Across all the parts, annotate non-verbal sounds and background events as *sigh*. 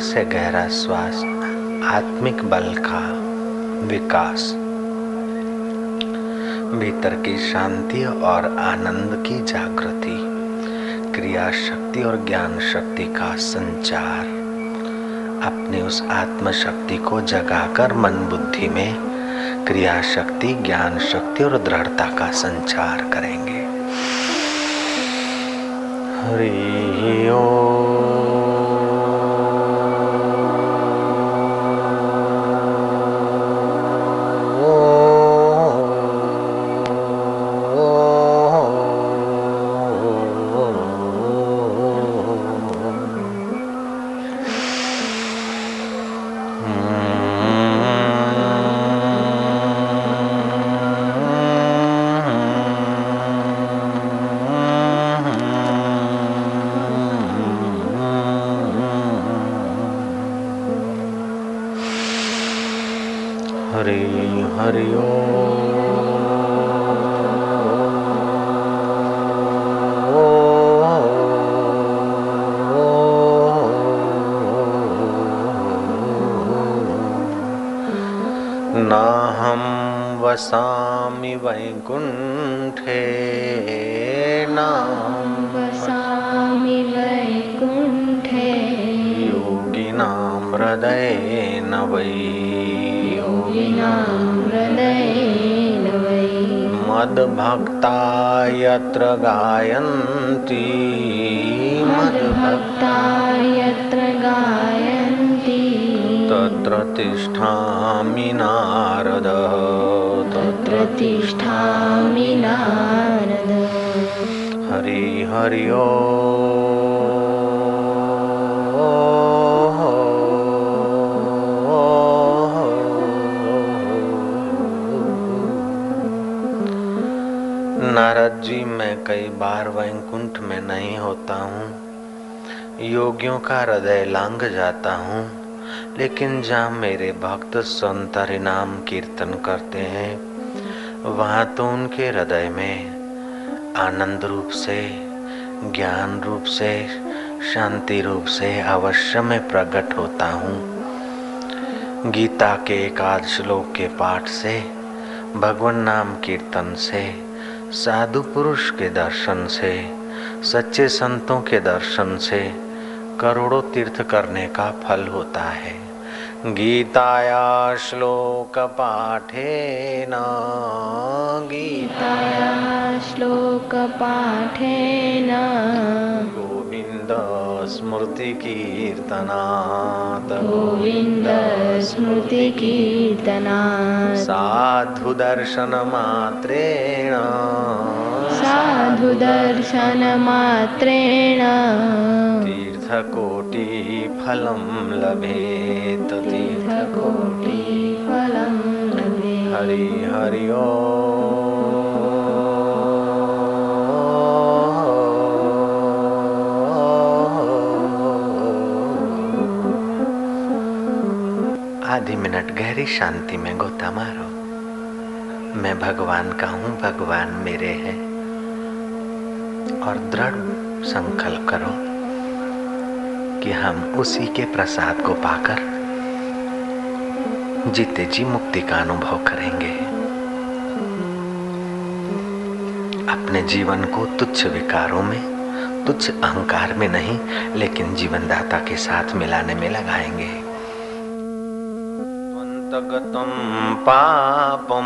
फिर से गहरा श्वास, आत्मिक बल का विकास। भीतर की शांति और आनंद की जागृति क्रिया शक्ति और ज्ञान शक्ति का संचार। अपने उस आत्म शक्ति को जगाकर मन बुद्धि में क्रिया शक्ति ज्ञान शक्ति और दृढ़ता का संचार करेंगे। हरि वसामि वैकुण्ठे नाम। वसामि वैकुण्ठे। योगिनां हृदयेन वै। योगिनां हृदयेन वै। मद्भक्ता यत्र गायन्ति। मद्भक् भक्ता यत्र गायन्ति। तत्र तिष्ठामि नारद। प्रतिष्ठामि नारद। हरि हरि ओ। नारद जी, मैं कई बार वैकुंठ में नहीं होता हूँ। योगियों का हृदय लांग जाता हूँ। लेकिन जहाँ मेरे भक्त संत नाम कीर्तन करते हैं वहाँ तो उनके हृदय में आनंद रूप से, ज्ञान रूप से, शांति रूप से अवश्य में प्रकट होता हूँ। गीता के एकाद श्लोक के पाठ से, भगवान नाम कीर्तन से, साधु पुरुष के दर्शन से, सच्चे संतों के दर्शन से करोड़ों तीर्थ करने का फल होता है। गीताया श्लोकपाठेन गीताया श्लोकपाठेन गोविन्दस्मृतिकीर्तनात् गोविन्द स्मृतिकीर्तनात् साधु साधुदर्शनमात्रेण तीर्थकोटिफलं लभेत् तीर्थकोटिफलं लभे हरि हरि आधी मिनट गहरी शांति में गोता मारो। मैं भगवान का हूँ, भगवान मेरे हैं। और दृढ़ संकल्प करो कि हम उसी के प्रसाद को पाकर जीते जी मुक्ति का अनुभव करेंगे। अपने जीवन को तुच्छ विकारों में, तुच्छ अहंकार में नहीं, लेकिन जीवनदाता के साथ मिलाने में लगाएँगे। त्वन्तगतं पापं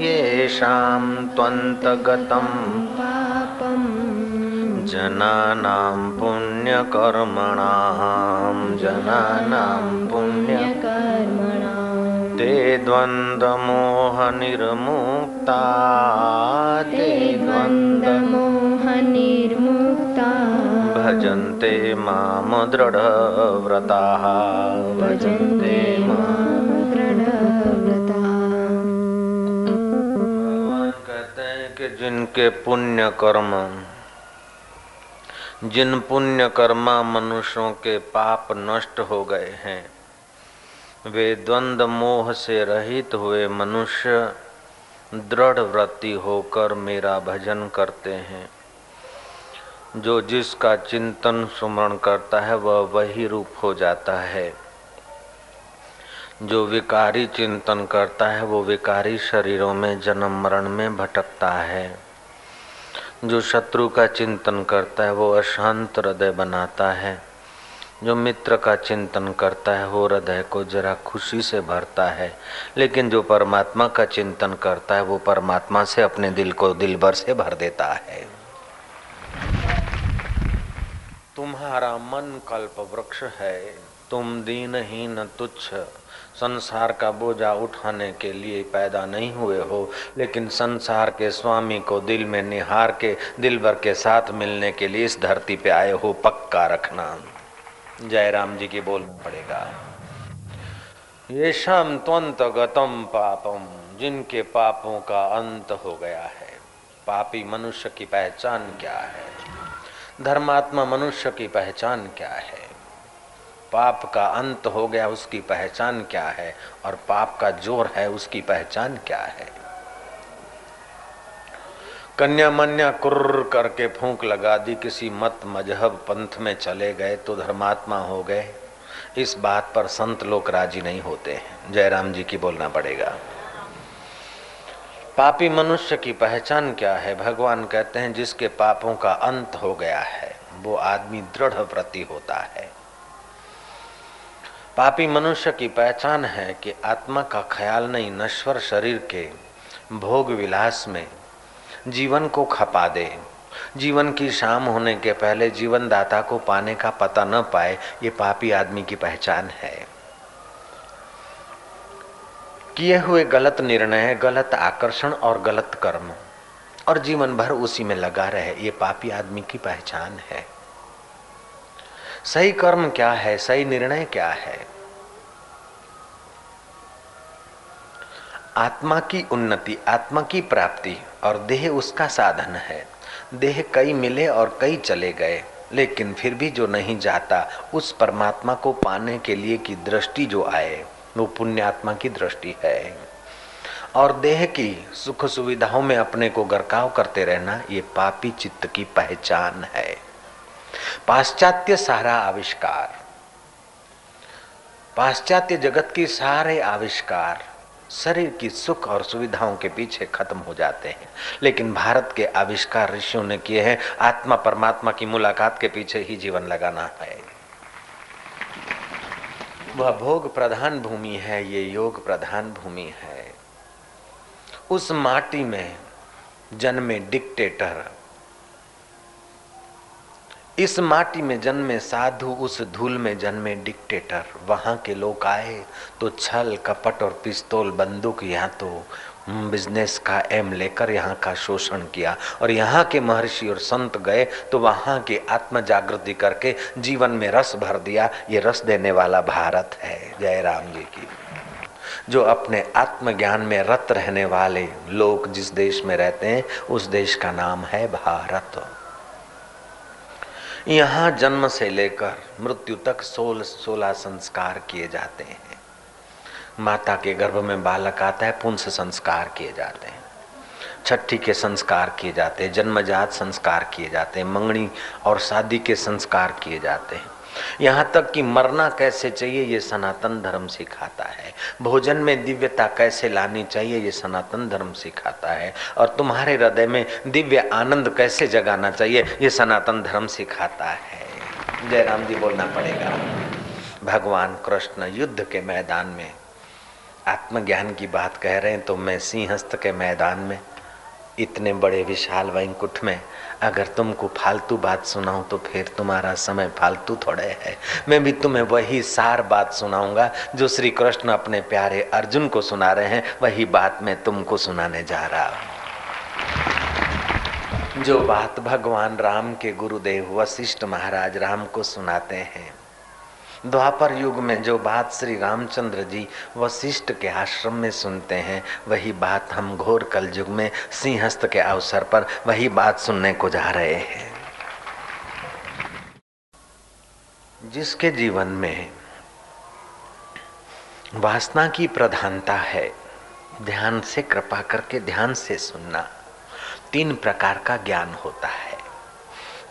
येषां त्वन्तगतं पापं जनानां पुण्यकर्मणां, जनानां पुण्य पुण्यकर्मणां ते द्वन्द्वमोहनिर्मुक्ता। ते द्वन्द्वमोहनिर्मुक्ता। भजन्ते माँ दृढव्रताः। भजन्ते कहते हैं कि जिनके पुण्य कर्म जिन पुण्य कर्मा मनुष्यों के पाप नष्ट हो गए हैं वे द्वंद मोह से रहित हुए मनुष्य दृढ़ व्रति होकर मेरा भजन करते हैं। जो जिसका चिंतन सुमरण करता है, वह वही रूप हो जाता है। जो विकारी चिंतन करता है, वो विकारी शरीरों में, जन्म मरण में भटकता है। जो शत्रु का चिंतन करता है, वो अशांत हृदय बनाता है। जो मित्र का चिंतन करता है, वो हृदय को जरा खुशी से भरता है। लेकिन जो परमात्मा का चिंतन करता है, वो परमात्मा से अपने दिल को दिल भर से भर देता है। तुम्हारा मन कल्प वृक्ष है, तुम दीनहीन तुच्छ। संसार का बोझा उठाने के लिए पैदा नहीं हुए हो, लेकिन संसार के स्वामी को दिल में निहार के दिल भर के साथ मिलने के लिए इस धरती पे आए हो, पक्का रखना। जय राम जी की बोलना पड़ेगा। ये शाम त्वंत गतम पापम, जिनके पापों का अंत हो गया है। पापी मनुष्य की पहचान क्या है? धर्मात्मा मनुष्य की पहचान क्या है? पाप का अंत हो गया, उसकी पहचान क्या है? और पाप का ज़ोर है, उसकी पहचान क्या है? कन्या मन्या कुर्र करके फूंक लगा दी, किसी मत मज़हब पंथ में चले गए तो धर्मात्मा हो गए। इस बात पर संत लोग राज़ी नहीं होते हैं। जयराम जी की बोलना पड़ेगा। पापी मनुष्य की पहचान क्या है? भगवान कहते हैं, जिसके पापों का अंत हो गया है, वो आदमी दृढ़ प्रति होता है। पापी मनुष्य की पहचान है कि आत्मा का ख्याल नहीं, नश्वर शरीर के भोग विलास में जीवन को खपा दे। जीवन की शाम होने के पहले जीवन दाता को पाने का पता न पाए, ये पापी आदमी की पहचान है। किए हुए गलत निर्णय, गलत आकर्षण और गलत कर्म, और जीवन भर उसी में लगा रहे, ये पापी आदमी की पहचान है। सही कर्म क्या है, सही निर्णय क्या है? आत्मा की उन्नति, आत्मा की प्राप्ति। और देह उसका साधन है। देह कई मिले और कई चले गए, लेकिन फिर भी जो नहीं जाता, उस परमात्मा को पाने के लिए की दृष्टि जो आए, वो पुण्यात्मा की दृष्टि है। और देह की सुख सुविधाओं में अपने को गरकाव करते रहना, ये पापी चित्त की पहचान है। पाश्चात्य सारा आविष्कार। पाश्चात्य जगत की सारे आविष्कार शरीर की सुख और सुविधाओं के पीछे खत्म हो जाते हैं। लेकिन भारत के आविष्कार ऋषियों ने किए हैं, आत्मा परमात्मा की मुलाकात के पीछे ही जीवन लगाना है। वह भोग प्रधान भूमि है, ये योग प्रधान भूमि है। उस माटी में जन्मे डिक्टेटर इस माटी में जन्मे साधु, उस धूल में जन्मे डिक्टेटर वहाँ के लोग आए तो छल, कपट और पिस्तौल, बंदूक यहाँ तो बिज़नेस का एम लेकर यहाँ का शोषण किया। और यहाँ के महर्षि और संत गए तो वहाँ की आत्म जागृति करके जीवन में रस भर दिया। ये रस देने वाला भारत है। जय राम जी की। जो अपने आत्मज्ञान में रत रहने वाले लोग जिस देश में रहते हैं, उस देश का नाम है भारत। यहाँ जन्म से लेकर मृत्यु तक सोल सोलह संस्कार किए जाते हैं। माता के गर्भ में बालक आता है, पुंस संस्कार किए जाते हैं। छठी के संस्कार किए जाते हैं, जन्मजात संस्कार किए जाते हैं, मंगनी और शादी के संस्कार किए जाते हैं। यहाँ तक कि मरना कैसे चाहिए, ये सनातन धर्म सिखाता है। भोजन में दिव्यता कैसे लानी चाहिए, ये सनातन धर्म सिखाता है। और तुम्हारे हृदय में दिव्य आनंद कैसे जगाना चाहिए, ये सनातन धर्म सिखाता है। जय राम जी बोलना पड़ेगा। भगवान कृष्ण युद्ध के मैदान में, आत्मज्ञान की बात कह रहे हैं तो मैं सिंहस्थ के मैदान में, इतने बड़े विशाल वैंकुट में अगर तुमको फालतू बात सुनाऊं तो फिर तुम्हारा समय फालतू थोड़े है। मैं भी तुम्हें वही सार बात सुनाऊँगा जो श्री कृष्ण अपने प्यारे अर्जुन को सुना रहे हैं। वही बात मैं तुमको सुनाने जा रहा हूँ। जो बात भगवान राम के गुरुदेव वशिष्ठ महाराज राम को सुनाते हैं द्वापर युग में जो बात श्री रामचंद्र जी वशिष्ठ के आश्रम में सुनते हैं, वही बात हम घोर कल युग में सिंहस्थ के अवसर पर वही बात सुनने को जा रहे हैं। जिसके जीवन में वासना की प्रधानता है, ध्यान से, कृपा करके ध्यान से सुनना, तीन प्रकार का ज्ञान होता है।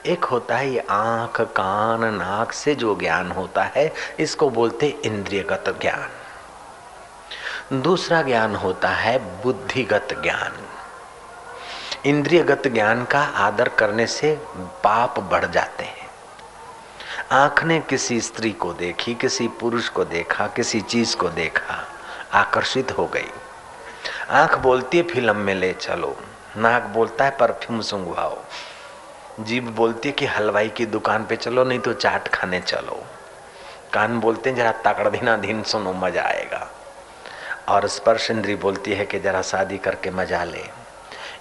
एक होता है, ये आँख, कान, नाक से जो ज्ञान होता है, इसको बोलते इंद्रियगत ज्ञान। दूसरा ज्ञान होता है बुद्धिगत ज्ञान। इंद्रियगत ज्ञान का आदर करने से पाप बढ़ जाते हैं। आँख ने किसी स्त्री को देखी, किसी पुरुष को देखा, किसी चीज़ को देखा, आकर्षित हो गई। आँख बोलती है, फ़िल्म में ले चलो। नाक बोलता है, परफ्यूम सुंघवाओ। जीभ बोलती है कि हलवाई की दुकान पे चलो, नहीं तो चाट खाने चलो। कान बोलते हैं, जरा तकड़ धीना धीन सुनो, मज़ा आएगा। और स्पर्श इंद्री बोलती है कि जरा शादी करके मज़ा ले।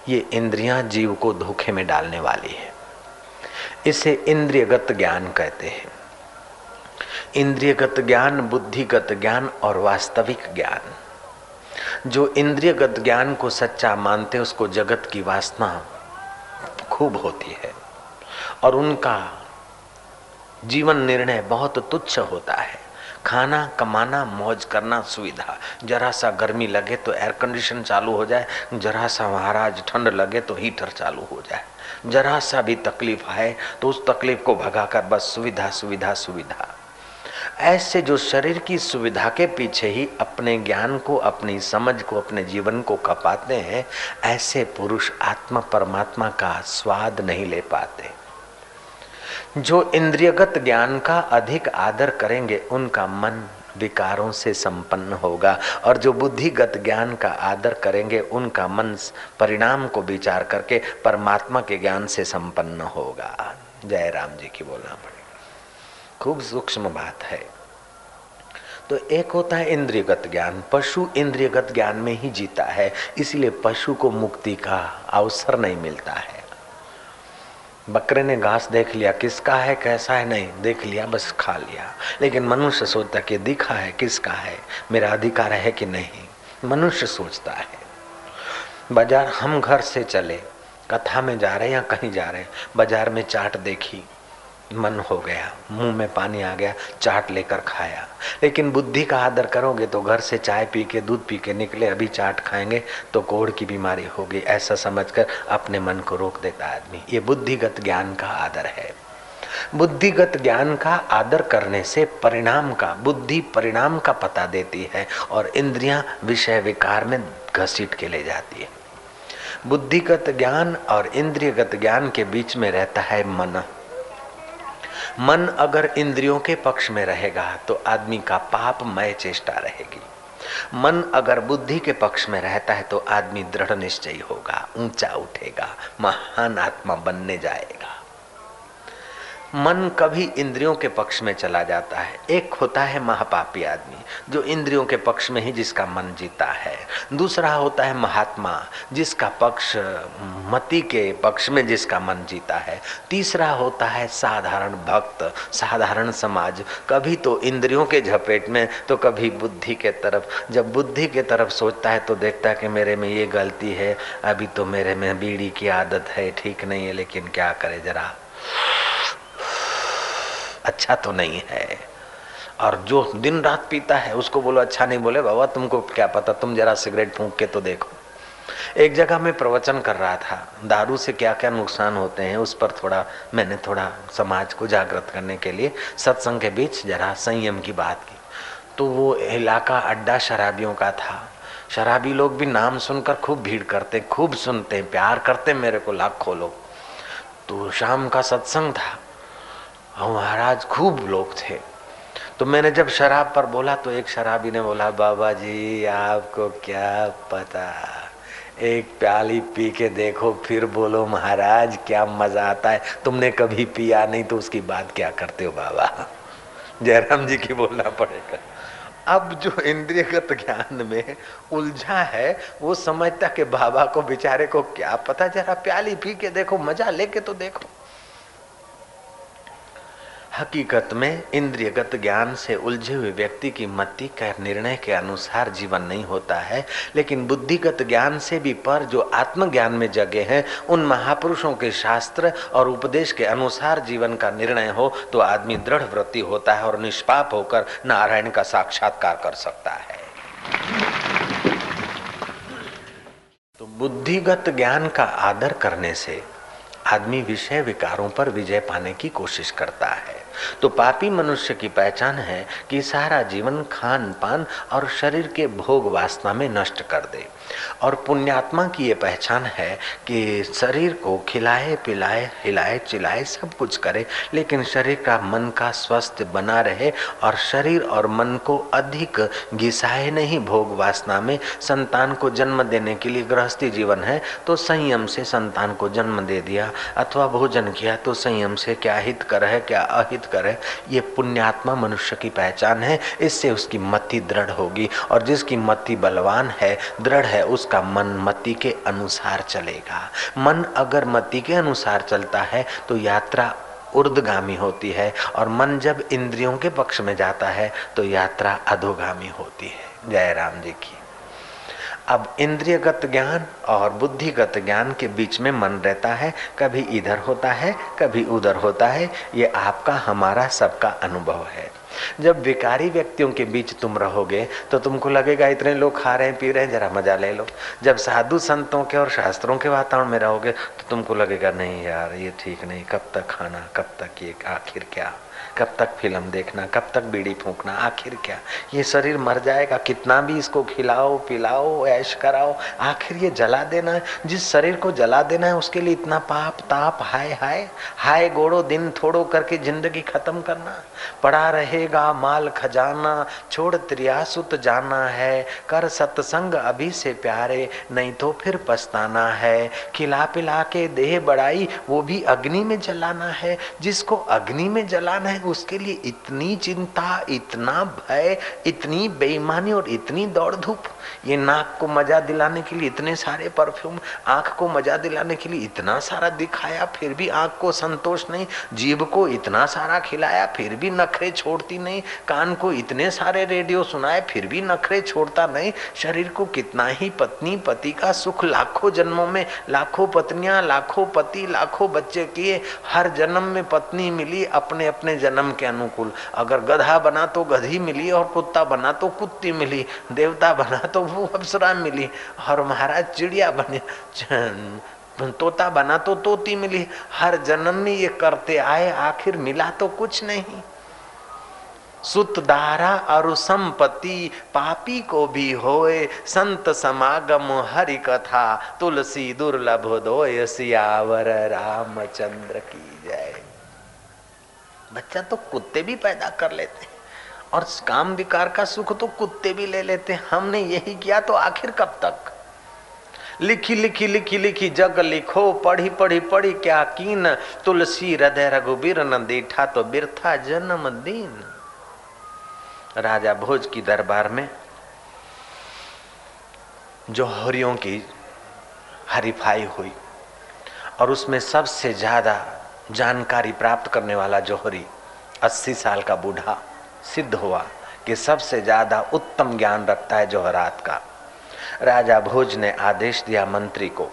ये इंद्रियाँ जीव को धोखे में डालने वाली है। इसे इंद्रियगत ज्ञान कहते हैं। इंद्रियगत ज्ञान, बुद्धिगत ज्ञान और वास्तविक ज्ञान। जो इंद्रियगत ज्ञान को सच्चा मानते उसको जगत की वासना खूब होती है। और उनका जीवन निर्णय बहुत तुच्छ होता है। खाना कमाना, मौज करना सुविधा। जरा सा गर्मी लगे तो एयर कंडीशन चालू हो जाए। जरा सा महाराज ठंड लगे तो हीटर चालू हो जाए। जरा सा भी तकलीफ़ आए तो उस तकलीफ़ को भगाकर बस सुविधा सुविधा सुविधा। ऐसे जो शरीर की सुविधा के पीछे ही अपने ज्ञान को, अपनी समझ को, अपने जीवन को खपाते हैं, ऐसे पुरुष आत्मा परमात्मा का स्वाद नहीं ले पाते। जो इंद्रियगत ज्ञान का अधिक आदर करेंगे, उनका मन विकारों से संपन्न होगा। और जो बुद्धिगत ज्ञान का आदर करेंगे, उनका मन परिणाम को विचार करके परमात्मा के ज्ञान से संपन्न होगा। जय राम जी की बोलना पड़ेगा। खूब सूक्ष्म बात है। तो एक होता है इंद्रियगत ज्ञान। पशु इंद्रियगत ज्ञान में ही जीता है, इसलिए पशु को मुक्ति का अवसर नहीं मिलता है। बकरे ने घास देख लिया, किसका है, कैसा है? नहीं, देख लिया, बस खा लिया। लेकिन मनुष्य सोचता कि दिखा है, किसका है? मेरा अधिकार है कि नहीं? मनुष्य सोचता है। बाज़ार हम घर से चले, कथा में जा रहे हैं या कहीं जा रहे हैं? बाज़ार में चाट देखी मन हो गया, मुँह में पानी आ गया, चाट लेकर खाया। लेकिन बुद्धि का आदर करोगे तो घर से चाय पी के, दूध पी के निकले, अभी चाट खाएँगे तो कोड़ की बीमारी होगी, ऐसा समझकर अपने मन को रोक देता आदमी। ये बुद्धिगत ज्ञान का आदर है। बुद्धिगत ज्ञान का आदर करने से परिणाम का, बुद्धि परिणाम का पता देती है और इंद्रियाँ विषय विकार में घसीट के ले जाती है। बुद्धिगत ज्ञान और इंद्रियगत ज्ञान के बीच में रहता है मन। मन अगर इंद्रियों के पक्ष में रहेगा तो आदमी का पापमय चेष्टा रहेगी। मन अगर बुद्धि के पक्ष में रहता है तो आदमी दृढ़ निश्चय होगा, ऊँचा उठेगा, महान आत्मा बनने जाएगा। मन कभी इंद्रियों के पक्ष में चला जाता है। एक होता है महापापी आदमी, जो इंद्रियों के पक्ष में ही जिसका मन जीता है। दूसरा होता है महात्मा, जिसका पक्ष, मति के पक्ष में जिसका मन जीता है। तीसरा होता है साधारण भक्त, साधारण समाज। कभी तो इंद्रियों के झपेट में तो कभी बुद्धि के तरफ़। जब बुद्धि के तरफ़ सोचता है तो देखता है कि मेरे में ये गलती है। अभी तो मेरे में बीड़ी की आदत है, ठीक नहीं है, लेकिन क्या करे जरा। अच्छा तो नहीं है। और जो दिन रात पीता है, उसको बोलो अच्छा नहीं बोले, बाबा, तुमको क्या पता? तुम जरा सिगरेट फूंक के तो देखो। एक जगह मैं प्रवचन कर रहा था, दारू से क्या क्या नुकसान होते हैं, उस पर थोड़ा, मैंने थोड़ा समाज को जागृत करने के लिए सत्संग के बीच जरा संयम की बात की। तो वो इलाका अड्डा शराबियों का था। शराबी लोग भी नाम सुनकर खूब भीड़ करते, खूब सुनते, प्यार करते मेरे को लाखों लोग। तो शाम का सत्संग था। और महाराज, खूब लोग थे। तो मैंने जब शराब पर बोला तो एक शराबी ने बोला, बाबा जी, आपको क्या पता? एक प्याली पी के देखो, फिर बोलो, महाराज, क्या मज़ा आता है। तुमने कभी पिया नहीं तो उसकी बात क्या करते हो, बाबा? *laughs* जयराम जी की बोलना पड़ेगा। अब जो इंद्रियगत ज्ञान में उलझा है, वो समझता कि बाबा को, बेचारे को क्या पता? जरा प्याली पी के देखो, मज़ा लेके तो देखो। हकीकत में इंद्रियगत ज्ञान से उलझे हुए व्यक्ति की मति का निर्णय के अनुसार जीवन नहीं होता है, लेकिन बुद्धिगत ज्ञान से भी पर जो आत्मज्ञान में जगे हैं, उन महापुरुषों के शास्त्र और उपदेश के अनुसार जीवन का निर्णय हो तो आदमी दृढ़ व्रति होता है और निष्पाप होकर नारायण का साक्षात्कार कर सकता है। तो बुद्धिगत ज्ञान का आदर करने से आदमी विषय विकारों पर विजय पाने की कोशिश करता है। तो पापी मनुष्य की पहचान है कि सारा जीवन खान पान और शरीर के भोग वासना में नष्ट कर दे। और पुण्यात्मा की ये पहचान है कि शरीर को खिलाए, पिलाए, हिलाए चिलाए सब कुछ करे, लेकिन शरीर का मन का स्वस्थ बना रहे और शरीर और मन को अधिक घिसाए नहीं भोग वासना में। संतान को जन्म देने के लिए गृहस्थी जीवन है तो संयम से संतान को जन्म दे दिया, अथवा भोजन किया तो संयम से क्या हित कर है, क्या अहित करे ये पुण्यात्मा मनुष्य की पहचान है, इससे उसकी मति दृढ़ होगी। और जिसकी मति बलवान है, दृढ़ है उसका मन मति के अनुसार चलेगा। मन अगर मति के अनुसार चलता है तो यात्रा उर्दगामी होती है और मन जब इंद्रियों के पक्ष में जाता है तो यात्रा अधोगामी होती है। जय राम जी की। अब इंद्रियगत ज्ञान और बुद्धिगत ज्ञान के बीच में मन रहता है, कभी इधर होता है, कभी उधर होता है, ये आपका, हमारा सबका अनुभव है। जब विकारी व्यक्तियों के बीच तुम रहोगे तो तुमको लगेगा, इतने लोग खा रहे हैं, पी रहे हैं, जरा मज़ा ले लो। जब साधु संतों के और शास्त्रों के वातावरण में रहोगे तो तुमको लगेगा, नहीं यार, ये ठीक नहीं, कब तक खाना, कब तक ये आखिर क्या? कब तक फ़िल्म देखना, कब तक बीड़ी फूकना, आखिर क्या? ये शरीर मर जाएगा, कितना भी इसको खिलाओ, पिलाओ, ऐश कराओ, आखिर ये जला देना है। जिस शरीर को जला देना है, उसके लिए इतना पाप, ताप, हाय हाय हाय गोड़ो, दिन थोड़ो करके ज़िंदगी खत्म करना। पड़ा रहेगा माल खजाना, छोड़ त्रियासुत जाना है, कर सत्संग अभी से प्यारे, नहीं तो फिर पछताना है। खिला पिला के देह बढ़ाई, वो भी अग्नि में जलाना है। जिसको अग्नि में जलाना है उसके लिए इतनी चिंता इतना भय इतनी बेईमानी और इतनी दौड़ धूप। ये नाक को मज़ा दिलाने के लिए इतने सारे परफ्यूम, आँख को मज़ा दिलाने के लिए इतना सारा दिखाया, फिर भी आँख को संतोष नहीं, जीभ को इतना सारा खिलाया, फिर भी नखरे छोड़ती नहीं, कान को इतने सारे रेडियो सुनाए, फिर भी नखरे छोड़ता नहीं, शरीर को कितना ही पत्नी पति का सुख लाखों जन्मों में, लाखों पत्नियाँ, लाखों पति, लाखों बच्चे किए, हर जन्म में पत्नी मिली अपने अपने जन्म के अनुकूल। अगर गधा बना तो गधी मिली और कुत्ता बना तो कुत्ती मिली, देवता बना तो वो अप्सरा मिली। और महाराज चिड़िया बने। तोता बना तो तोती मिली। हर जन्म में ये करते आए, आखिर मिला तो कुछ नहीं। सुत दारा और संपत्ति पापी को भी होए। संत समागम हरि कथा, तुलसी दुर्लभ दोय सियावर, रामचंद्र की जय। बच्चा तो कुत्ते भी पैदा कर लेते। और काम विकार का सुख तो कुत्ते भी ले लेते हमने यही किया तो आखिर कब तक? लिखी लिखी लिखी लिखी, जग लिखो, पढ़ी पढ़ी पढ़ी, क्या कीन? तुलसी हृदय रघुबीर न देखा तो बिरथा जन्म दिन राजा भोज की दरबार में जौहरियों की हरिफाई हुई और उसमें सबसे ज़्यादा जानकारी प्राप्त करने वाला जोहरी अस्सी साल का बूढ़ा सिद्ध हुआ कि सबसे ज़्यादा उत्तम ज्ञान रखता है जोहरात का। राजा भोज ने आदेश दिया मंत्री को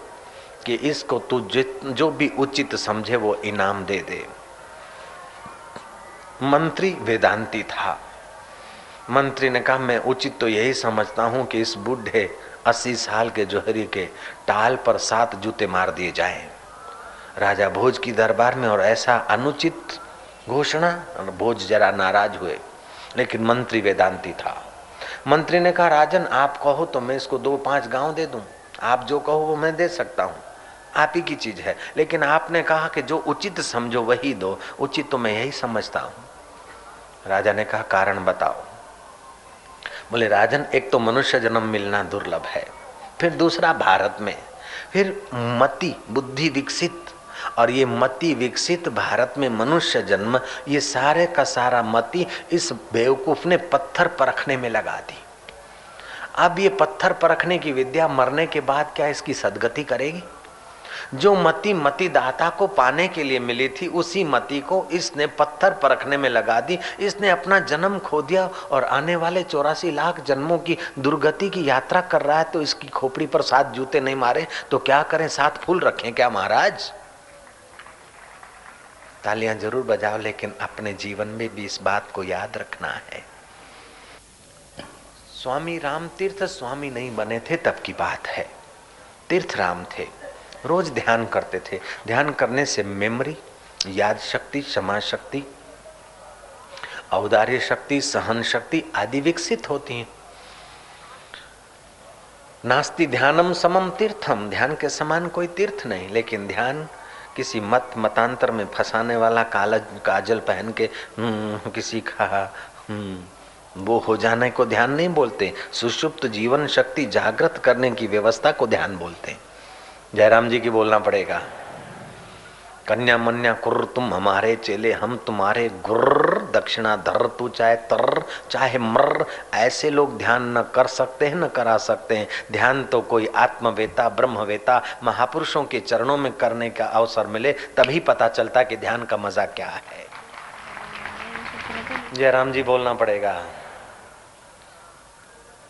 कि इसको तू जो भी उचित समझे वो इनाम दे दे। मंत्री वेदांती था। मंत्री ने कहा, मैं उचित तो यही समझता हूँ कि इस बूढ़े अस्सी साल के जोहरी के टाल पर सात जूते मार दिए जाएँ। राजा भोज की दरबार में और ऐसा अनुचित घोषणा भोज जरा नाराज़ हुए। लेकिन मंत्री वेदांती था। मंत्री ने कहा, राजन, आप कहो तो मैं इसको दो पाँच गाँव दे दूँ। आप जो कहो वो मैं दे सकता हूँ। आप ही की चीज़ है। लेकिन आपने कहा कि जो उचित समझो वही दो। उचित तो मैं यही समझता हूँ। राजा ने कहा, कारण बताओ। बोले, राजन, एक तो मनुष्य जन्म मिलना दुर्लभ है, फिर दूसरा भारत में, फिर मति, बुद्धि विकसित और ये मति विकसित भारत में मनुष्य जन्म, ये सारे का सारा मति इस बेवकूफ़ ने पत्थर परखने में लगा दी। अब ये पत्थर परखने की विद्या मरने के बाद क्या इसकी सदगति करेगी? जो मति मति दाता को पाने के लिए मिली थी, उसी मति को इसने पत्थर परखने में लगा दी। इसने अपना जन्म खो दिया और आने वाले चौरासी लाख जन्मों की दुर्गति की यात्रा कर रहा है तो इसकी खोपड़ी पर सात जूते नहीं मारे तो क्या करें? सात फूल रखें क्या महाराज? तालियाँ ज़रूर बजाओ, लेकिन अपने जीवन में भी इस बात को याद रखना है। स्वामी राम तीर्थ स्वामी नहीं बने थे, तब की बात है। तीर्थ राम थे, रोज ध्यान करते थे। ध्यान करने से मेमोरी, याद शक्ति, क्षमा शक्ति, औदार्य शक्ति, सहन शक्ति आदि विकसित होती हैं। नास्ति ध्यानम समम तीर्थम। ध्यान के समान कोई तीर्थ नहीं, लेकिन ध्यान किसी मत मतांतर में फंसाने वाला कालज काजल पहन के हम्म, किसी का हम्म, वो हो जाने को ध्यान नहीं बोलते। सुषुप्त जीवन शक्ति जागृत करने की व्यवस्था को ध्यान बोलते जयराम जी की बोलना पड़ेगा। कन्या मन्या कुर्र तुम हमारे चेले, हम तुम्हारे गुर्र, दक्षिणा धर, तू चाहे तर, चाहे मर ऐसे लोग ध्यान न कर सकते हैं, न करा सकते हैं। ध्यान तो कोई आत्मवेता, ब्रह्मवेता, महापुरुषों के चरणों में करने का अवसर मिले, तभी पता चलता कि ध्यान का मज़ा क्या है। जयराम जी, बोलना पड़ेगा।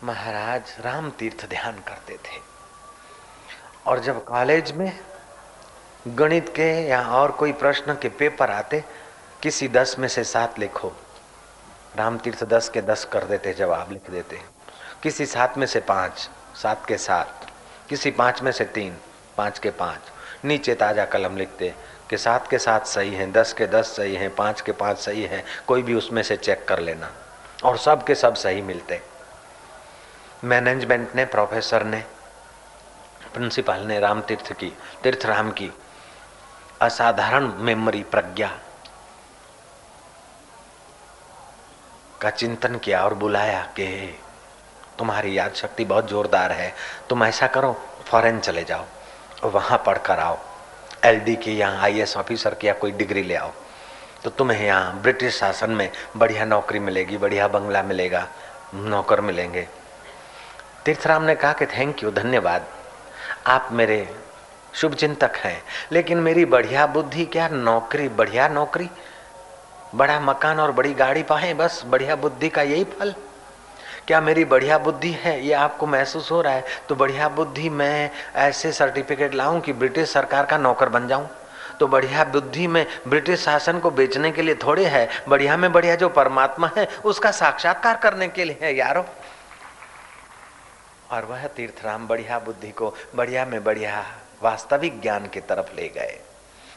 महाराज राम तीर्थ ध्यान करते थे। और जब कॉलेज में गणित के या और कोई प्रश्न के पेपर आते, किसी दस में से सात लिखो। राम तीर्थ दस के दस कर देते, जवाब लिख देते। किसी सात में से पाँच, सात के सात। किसी पाँच में से तीन, पाँच के पाँच। नीचे ताज़ा कलम लिखते, कि सात के सात सही हैं, दस के दस सही हैं, पाँच के पाँच सही हैं, कोई भी उसमें से चेक कर लेना। और सब के सब सही मिलते। मैनेजमेंट ने, प्रोफेसर ने, प्रिंसिपल ने राम तीर्थ की तीर्थ राम की असाधारण मेमोरी प्रज्ञा का चिंतन किया और बुलाया कि तुम्हारी याद शक्ति बहुत जोरदार है। तुम ऐसा करो, फॉरेन चले जाओ और वहाँ पढ़कर आओ। एल एलडी की या आईएएस ऑफिसर की या कोई डिग्री ले आओ। तो तुम्हें यहाँ ब्रिटिश शासन में बढ़िया नौकरी मिलेगी, बढ़िया बंगला मिलेगा, नौकर मिलेंगे। तीर्थराम ने कहा कि थैंक यू, धन्यवाद। आप मेरे शुभ चिंतक हैं। लेकिन मेरी बढ़िया बुद्धि क्या नौकरी, बढ़िया नौकरी? बड़ा मकान और बड़ी गाड़ी पाए, बस बढ़िया बुद्धि का यही फल। क्या मेरी बढ़िया बुद्धि है? ये आपको महसूस हो रहा है? तो बढ़िया बुद्धि मैं ऐसे सर्टिफिकेट लाऊं कि ब्रिटिश सरकार का नौकर बन जाऊँ। तो बढ़िया बुद्धि में ब्रिटिश शासन को बेचने के लिए थोड़े है। बढ़िया में बढ़िया जो परमात्मा है, उसका साक्षात्कार करने के लिए है, यारो। और वह तीर्थराम बढ़िया बुद्धि को बढ़िया में बढ़िया वास्तविक ज्ञान की तरफ़ ले गए।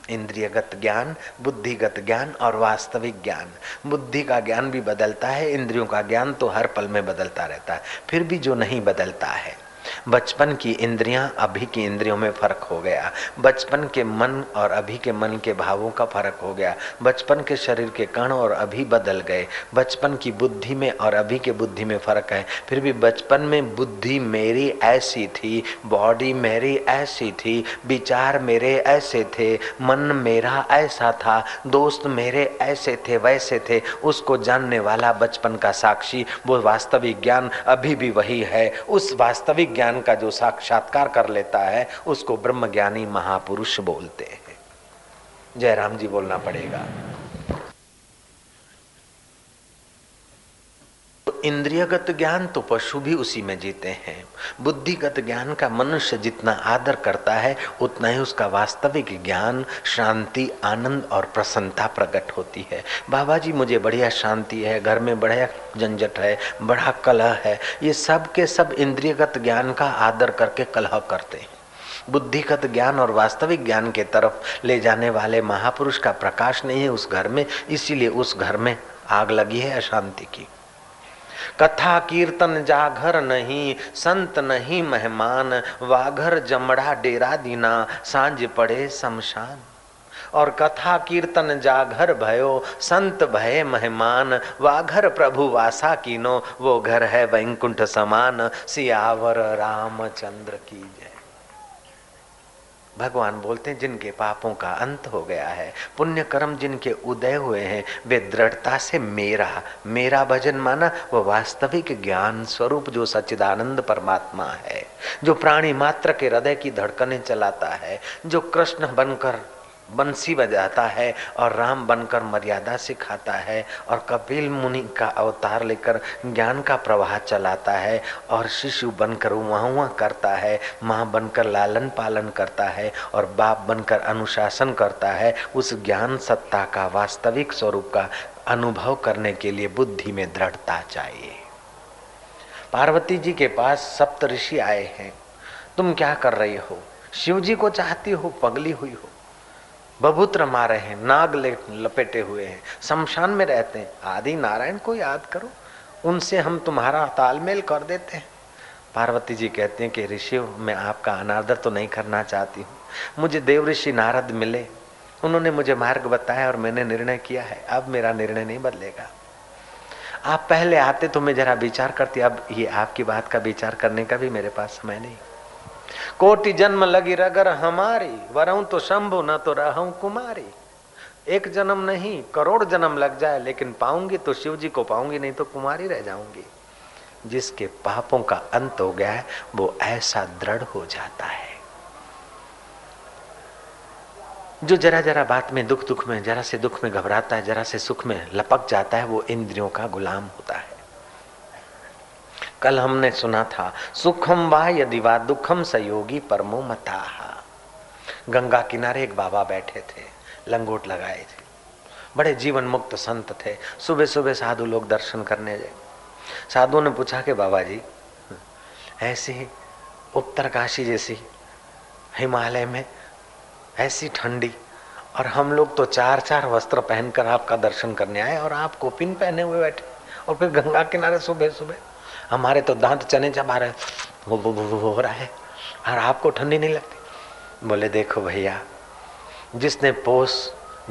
इंद्रियगत ज्ञान, बुद्धिगत ज्ञान और वास्तविक ज्ञान। बुद्धि का ज्ञान भी बदलता है, इंद्रियों का ज्ञान तो हर पल में बदलता रहता है, फिर भी जो नहीं बदलता है। बचपन की इंद्रियाँ अभी की इंद्रियों में फ़र्क हो गया। बचपन के मन और अभी के मन के भावों का फ़र्क हो गया। बचपन के शरीर के कण और अभी बदल गए। बचपन की बुद्धि में और अभी के बुद्धि में फ़र्क है। फिर भी बचपन में बुद्धि मेरी ऐसी थी बॉडी मेरी ऐसी थी, विचार मेरे ऐसे थे, मन मेरा ऐसा था, दोस्त मेरे ऐसे थे, वैसे थे। उसको जानने वाला बचपन का साक्षी, वो वास्तविक ज्ञान अभी भी वही है। उस वास्तविक ज्ञान का जो साक्षात्कार कर लेता है, उसको ब्रह्म ज्ञानी महापुरुष बोलते हैं। जयराम जी बोलना पड़ेगा। इंद्रियगत ज्ञान तो पशु भी उसी में जीते हैं। बुद्धिगत ज्ञान का मनुष्य जितना आदर करता है, उतना ही उसका वास्तविक ज्ञान, शांति, आनंद और प्रसन्नता प्रकट होती है। बाबा जी मुझे बढ़िया शांति है, घर में बढ़िया झंझट है बड़ा कलह है। ये सब के सब इंद्रियगत ज्ञान का आदर करके कलह करते हैं। बुद्धिगत ज्ञान और वास्तविक ज्ञान के तरफ़ ले जाने वाले महापुरुष का प्रकाश नहीं है उस घर में, इसीलिए उस घर में आग लगी है अशांति की। कथा कीर्तन जाघर नहीं, संत नहीं मेहमान, वाघर जमड़ा डेरा दीना, साँझ पड़े शमशान। और कथा कीर्तन जाघर भयो, संत भय मेहमान, वाघर प्रभु वासा कीनो, वो घर है वैकुंठ समान, सियावर रामचंद्र की जय। भगवान बोलते हैं, जिनके पापों का अंत हो गया है पुण्य कर्म जिनके उदय हुए हैं, वे दृढ़ता से मेरा मेरा भजन माना, वो वास्तविक ज्ञान स्वरूप जो सच्चिदानंद परमात्मा है, जो प्राणी मात्र के हृदय की धड़कने चलाता है, जो कृष्ण बनकर बंसी बजाता है और राम बनकर मर्यादा सिखाता है और कपिल मुनि का अवतार लेकर ज्ञान का प्रवाह चलाता है और शिशु बनकर वहाँ वहाँ करता है, माँ बनकर लालन पालन करता है और बाप बनकर अनुशासन करता है, उस ज्ञान सत्ता का वास्तविक स्वरूप का अनुभव करने के लिए बुद्धि में दृढ़ता चाहिए। पार्वती जी के पास सप्त ऋषि आए हैं। तुम क्या कर रही हो? शिव जी को चाहती हो, पगली हुई हो? बबूत्र मारे हैं, नाग लपेटे हुए हैं, शमशान में रहते हैं। आदि नारायण को याद करो, उनसे हम तुम्हारा तालमेल कर देते हैं। पार्वती जी कहते हैं कि ऋषि मैं आपका अनादर तो नहीं करना चाहती हूँ। मुझे देव ऋषि नारद मिले। उन्होंने मुझे मार्ग बताया और मैंने निर्णय किया है। अब मेरा निर्णय नहीं बदलेगा। आप पहले आते तो मैं जरा विचार करती। अब ये आपकी बात का विचार करने का भी मेरे पास समय नहीं। कोटि जन्म लगी रगर हमारी, वरऊ तो शंभु, न तो रहूँ कुमारी। एक जन्म नहीं, करोड़ जन्म लग जाए, लेकिन पाऊँगी तो शिव जी को पाऊँगी, नहीं तो कुमारी रह जाऊँगी। जिसके पापों का अंत हो गया है, वो ऐसा दृढ़ हो जाता है। जो जरा जरा बात में दुख दुख में, जरा से दुख में घबराता है, जरा से सुख में लपक जाता है, वो इंद्रियों का गुलाम होता है। कल हमने सुना था, सुखम वाह यदि वा दुखम सयोगी परमो मता। गंगा किनारे एक बाबा बैठे थे, लंगोट लगाए थे। बड़े जीवन मुक्त संत थे सुबह सुबह साधु लोग दर्शन करने गए। साधुओं ने पूछा कि बाबा जी, ऐसी उत्तरकाशी जैसी हिमालय में ऐसी ठंडी, और हम लोग तो चार चार वस्त्र पहनकर आपका दर्शन करने आए, और आप कोपिन पहने हुए बैठे, और फिर गंगा किनारे सुबह सुबह हमारे तो दांत चने चबा रहे वो, वो, वो, हो रहा है और आपको ठंडी नहीं लगती? बोले देखो भैया जिसने पोष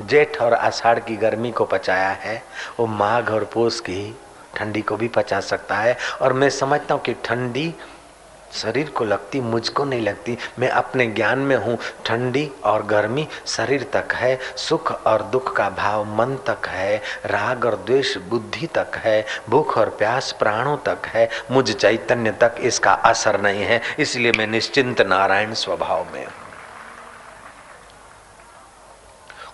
जेठ और आषाढ़ की गर्मी को पचाया है वो माघ और पोष की ठंडी को भी पचा सकता है और मैं समझता हूँ कि ठंडी शरीर को लगती, मुझको नहीं लगती। मैं अपने ज्ञान में हूँ, ठंडी और गर्मी शरीर तक है, सुख और दुख का भाव मन तक है, राग और द्वेष बुद्धि तक है, भूख और प्यास प्राणों तक है, मुझ चैतन्य तक इसका असर नहीं है, इसलिए मैं निश्चिंत नारायण स्वभाव में हूँ।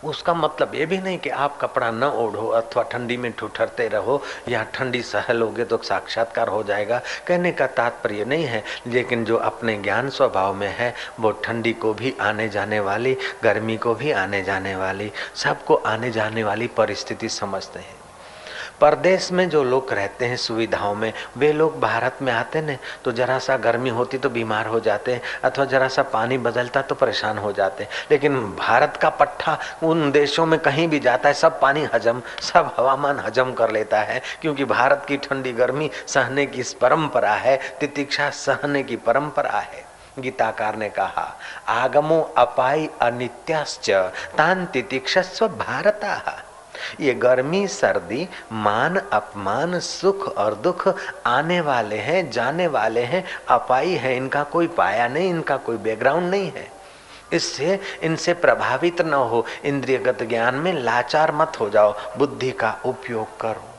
उसका मतलब ये भी नहीं कि आप कपड़ा न ओढ़ो अथवा ठंडी में ठुठरते रहो या ठंडी सहल होगे तो साक्षात्कार हो जाएगा। कहने का तात्पर्य नहीं है, लेकिन जो अपने ज्ञान स्वभाव में है, वो ठंडी को भी आने जाने वाली, गर्मी को भी आने जाने वाली, सबको आने जाने वाली परिस्थिति समझते हैं। परदेश में जो लोग रहते हैं सुविधाओं में, वे लोग भारत में आते न तो जरा सा गर्मी होती तो बीमार हो जाते हैं, अथवा जरा सा पानी बदलता तो परेशान हो जाते हैं। लेकिन भारत का पट्टा उन देशों में कहीं भी जाता है, सब पानी हजम, सब हवामान हजम कर लेता है, क्योंकि भारत की ठंडी गर्मी सहने की परंपरा है, तितिक्षा सहने की परंपरा है। गीताकार ने कहा, आगमो अपाई अनित्याश्च, तान तितिक्षस्व भारता। ये गर्मी, सर्दी, मान, अपमान, सुख और दुख आने वाले हैं, जाने वाले हैं, अपाई है, इनका कोई पाया नहीं, इनका कोई बैकग्राउंड नहीं है। इससे इनसे प्रभावित न हो, इंद्रियगत ज्ञान में लाचार मत हो जाओ, बुद्धि का उपयोग करो।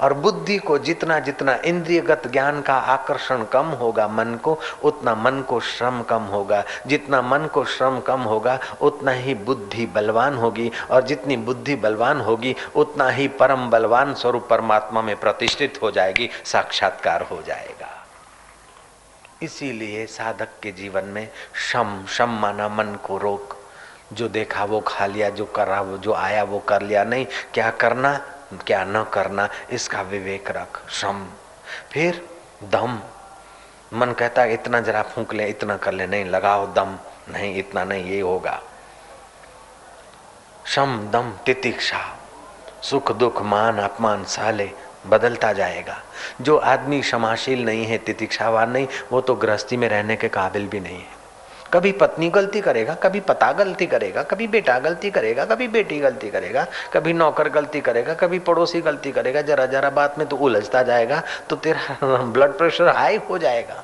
और बुद्धि को जितना जितना इंद्रियगत ज्ञान का आकर्षण कम होगा मन को, उतना मन को श्रम कम होगा। जितना मन को श्रम कम होगा, उतना ही बुद्धि बलवान होगी। और जितनी बुद्धि बलवान होगी, उतना ही परम बलवान स्वरूप परमात्मा में प्रतिष्ठित हो जाएगी, साक्षात्कार हो जाएगा। इसीलिए साधक के जीवन में शम शम माना मन को रोक। जो देखा वो खा लिया, जो करा वो, जो आया वो कर लिया। नहीं, क्या करना? क्या न करना, इसका विवेक रख, श्रम। फिर दम। मन कहता है, इतना जरा फूंक ले, इतना कर ले। नहीं, लगाओ दम। नहीं, इतना नहीं, ये होगा। शम दम, तितिक्षा। सुख, दुख, मान, अपमान, साले, बदलता जाएगा। जो आदमी क्षमाशील नहीं है, तितिक्षावान नहीं, वो तो गृहस्थी में रहने के काबिल भी नहीं है। कभी पत्नी गलती करेगा, कभी पता गलती करेगा, कभी बेटा गलती करेगा, कभी बेटी गलती करेगा, कभी नौकर गलती करेगा, कभी पड़ोसी गलती करेगा, जरा जरा बात में तो उलझता जाएगा तो तेरा ब्लड प्रेशर हाई हो जाएगा।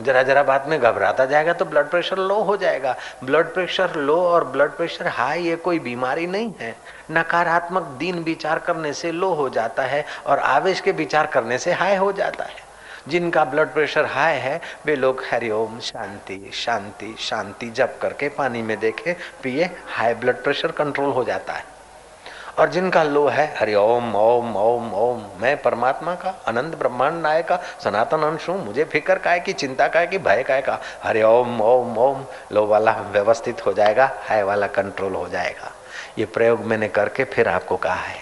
जरा जरा बात में घबराता जाएगा तो ब्लड प्रेशर लो हो जाएगा। ब्लड प्रेशर लो और ब्लड प्रेशर हाई ये कोई बीमारी नहीं है। नकारात्मक दिन विचार करने से लो हो जाता है और आवेश के विचार करने से हाई हो जाता है। जिनका ब्लड प्रेशर हाई है, वे लोग हरिओम शांति शांति शांति जप करके पानी में देखे पिए हाई ब्लड प्रेशर कंट्रोल हो जाता है। और जिनका लो है, हरि ओम ओम ओम मैं परमात्मा का, अनंत ब्रह्मांड नाय का सनातन अंश हूँ मुझे फ़िक्र का है कि, चिंता का है कि, भय का है का, हरि ओम ओम ओम लो वाला व्यवस्थित हो जाएगा हाय वाला कंट्रोल हो जाएगा। ये प्रयोग मैंने करके फिर आपको कहा है।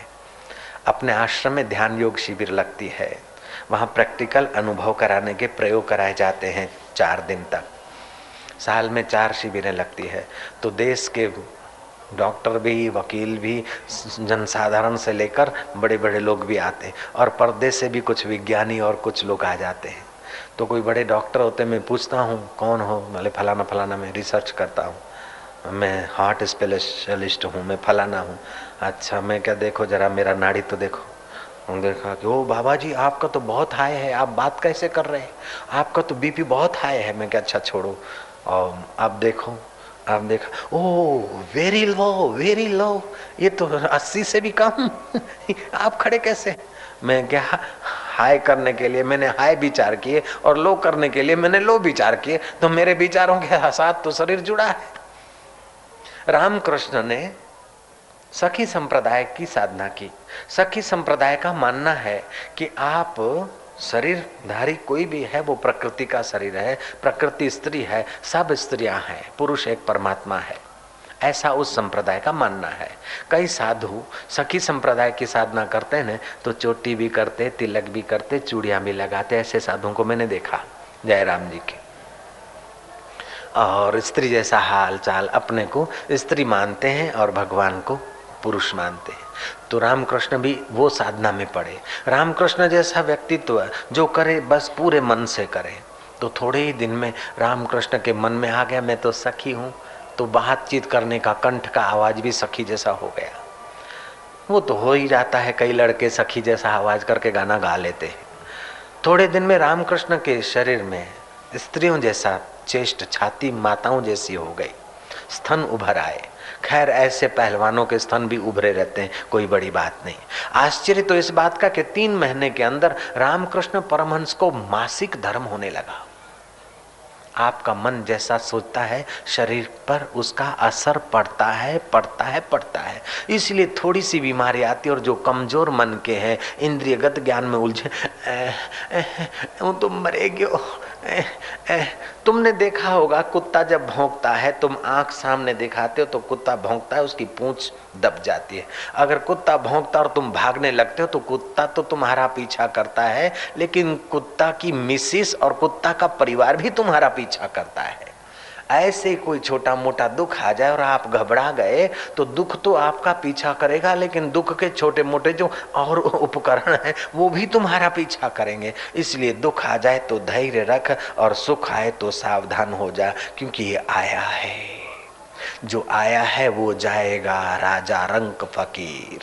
अपने आश्रम में ध्यान योग शिविर लगती है। वहाँ प्रैक्टिकल अनुभव कराने के प्रयोग कराए जाते हैं चार दिन तक। साल में चार शिविरें लगती है। तो देश के डॉक्टर भी, वकील भी, जनसाधारण से लेकर बड़े बड़े लोग भी आते हैं और पर्दे से भी कुछ विज्ञानी और कुछ लोग आ जाते हैं। तो कोई बड़े डॉक्टर होते मैं पूछता हूँ, कौन हो? बोले, फलाना फलाना, मैं रिसर्च करता हूँ। मैं हार्ट स्पेशलिस्ट हूँ, मैं फलाना हूँ। अच्छा मैं क्या देखो, जरा मेरा नाड़ी तो देखो। देखा कि ओ बाबा जी आपका तो बहुत हाई है, आप बात कैसे कर रहे हैं? आपका तो बीपी बहुत हाई है। मैं क्या अच्छा छोड़ो। और आप देखो, आप देखा, ओ वेरी लो वेरी लो ये तो अस्सी से भी कम *laughs* आप खड़े कैसे मैं क्या हाई करने के लिए मैंने हाई विचार किए और लो करने के लिए मैंने लो विचार किए तो मेरे विचारों के साथ तो शरीर जुड़ा है। रामकृष्ण ने सखी संप्रदाय की साधना की। सखी संप्रदाय का मानना है कि आप शरीरधारी कोई भी है, वो प्रकृति का शरीर है, प्रकृति स्त्री है, सब स्त्रियाँ हैं, पुरुष एक परमात्मा है। ऐसा उस संप्रदाय का मानना है। कई साधु सखी संप्रदाय की साधना करते हैं तो चोटी भी करते, तिलक भी करते, चूड़िया भी लगाते, ऐसे साधुओं को मैंने देखा, जयराम जी के। और स्त्री जैसा हाल चाल अपने को स्त्री मानते हैं और भगवान को पुरुष मानते हैं। तो रामकृष्ण भी वो साधना में पड़े। रामकृष्ण जैसा व्यक्तित्व जो करे, बस पूरे मन से करे। तो थोड़े ही दिन में रामकृष्ण के मन में आ गया, मैं तो सखी हूँ। तो बातचीत करने का कंठ का आवाज़ भी सखी जैसा हो गया। वो तो हो ही जाता है, कई लड़के सखी जैसा आवाज़ करके गाना गा लेते हैं। थोड़े दिन में रामकृष्ण के शरीर में स्त्रियों जैसा चेष्ट, छाती, माताओं जैसी हो गई। स्तन उभर आए। खैर, ऐसे पहलवानों के स्तन भी उभरे रहते हैं, कोई बड़ी बात नहीं। आश्चर्य तो इस बात का कि तीन महीने के अंदर रामकृष्ण परमहंस को मासिक धर्म होने लगा। आपका मन जैसा सोचता है, शरीर पर उसका असर पड़ता है पड़ता है पड़ता है। इसलिए थोड़ी सी बीमारी आती है और जो कमज़ोर मन के हैं, इंद्रियगत ज्ञान में उलझे वो तो मरेगी तुमने देखा होगा, कुत्ता जब भोंकता है, तुम आँख सामने दिखाते हो तो कुत्ता भोंकता है, उसकी पूंछ दब जाती है। अगर कुत्ता भोंकता और तुम भागने लगते हो तो कुत्ता तो तुम्हारा पीछा करता है, लेकिन कुत्ता की मिसिस और कुत्ता का परिवार भी तुम्हारा पीछा करता है। ऐसे कोई छोटा मोटा दुख आ जाए और आप घबरा गए तो दुख तो आपका पीछा करेगा, लेकिन दुख के छोटे मोटे जो और उपकरण है, वो भी तुम्हारा पीछा करेंगे। इसलिए दुख आ जाए तो धैर्य रख और सुख आए तो सावधान हो जा, क्योंकि ये आया है। जो आया है, वो जाएगा राजा रंक फकीर।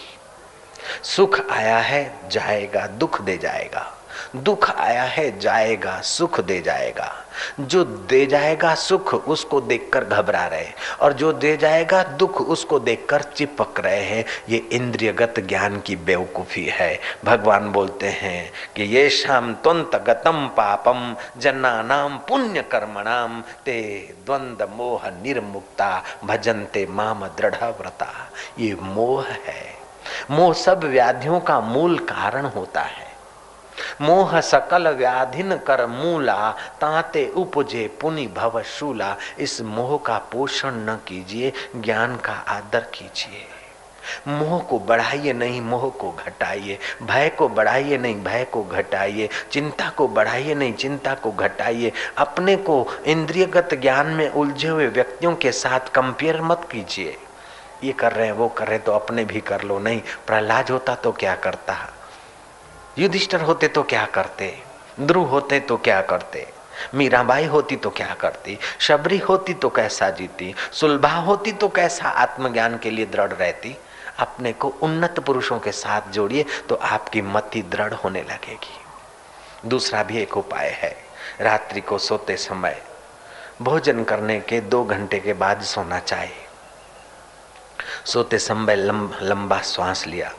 सुख आया है, जाएगा, दुख दे जाएगा। दुख आया है, जाएगा, सुख दे जाएगा। जो दे जाएगा सुख, उसको देखकर घबरा रहे हैं। और जो दे जाएगा दुख, उसको देखकर चिपक रहे हैं। ये इंद्रियगत ज्ञान की बेवकूफ़ी है। भगवान बोलते हैं कि ये शाम त्वंत गतम पापम जन्ना नाम पुण्य कर्मणाम, ते द्वंद मोह निर्मुक्ता, भजनते माम दृढ़ व्रता। ये मोह है। मोह सब व्याधियों का मूल कारण होता है। मोह सकल व्याधिन कर मूला, ताते उपजे पुनि भव शूला। इस मोह का पोषण न कीजिए, ज्ञान का आदर कीजिए। मोह को बढ़ाइए नहीं, मोह को घटाइए। भय को बढ़ाइए नहीं, भय को घटाइए। चिंता को बढ़ाइए नहीं, चिंता को घटाइए। अपने को इंद्रियगत ज्ञान में उलझे हुए व्यक्तियों के साथ कंपेयर मत कीजिए। ये कर रहे हैं, वो कर रहे हैं तो अपने भी कर लो। नहीं, प्रहलाद होता तो क्या करता? युधिष्ठर होते तो क्या करते? ध्रुव होते तो क्या करते? मीराबाई होती तो क्या करती? शबरी होती तो कैसा जीती? सुलभा होती तो कैसा आत्मज्ञान के लिए दृढ़ रहती? अपने को उन्नत पुरुषों के साथ जोड़िए तो आपकी मति दृढ़ होने लगेगी। दूसरा भी एक उपाय है। रात्रि को सोते समय भोजन करने के दो घंटे के बाद सोना चाहिए। सोते समय लंब, लंबा श्वास लिया।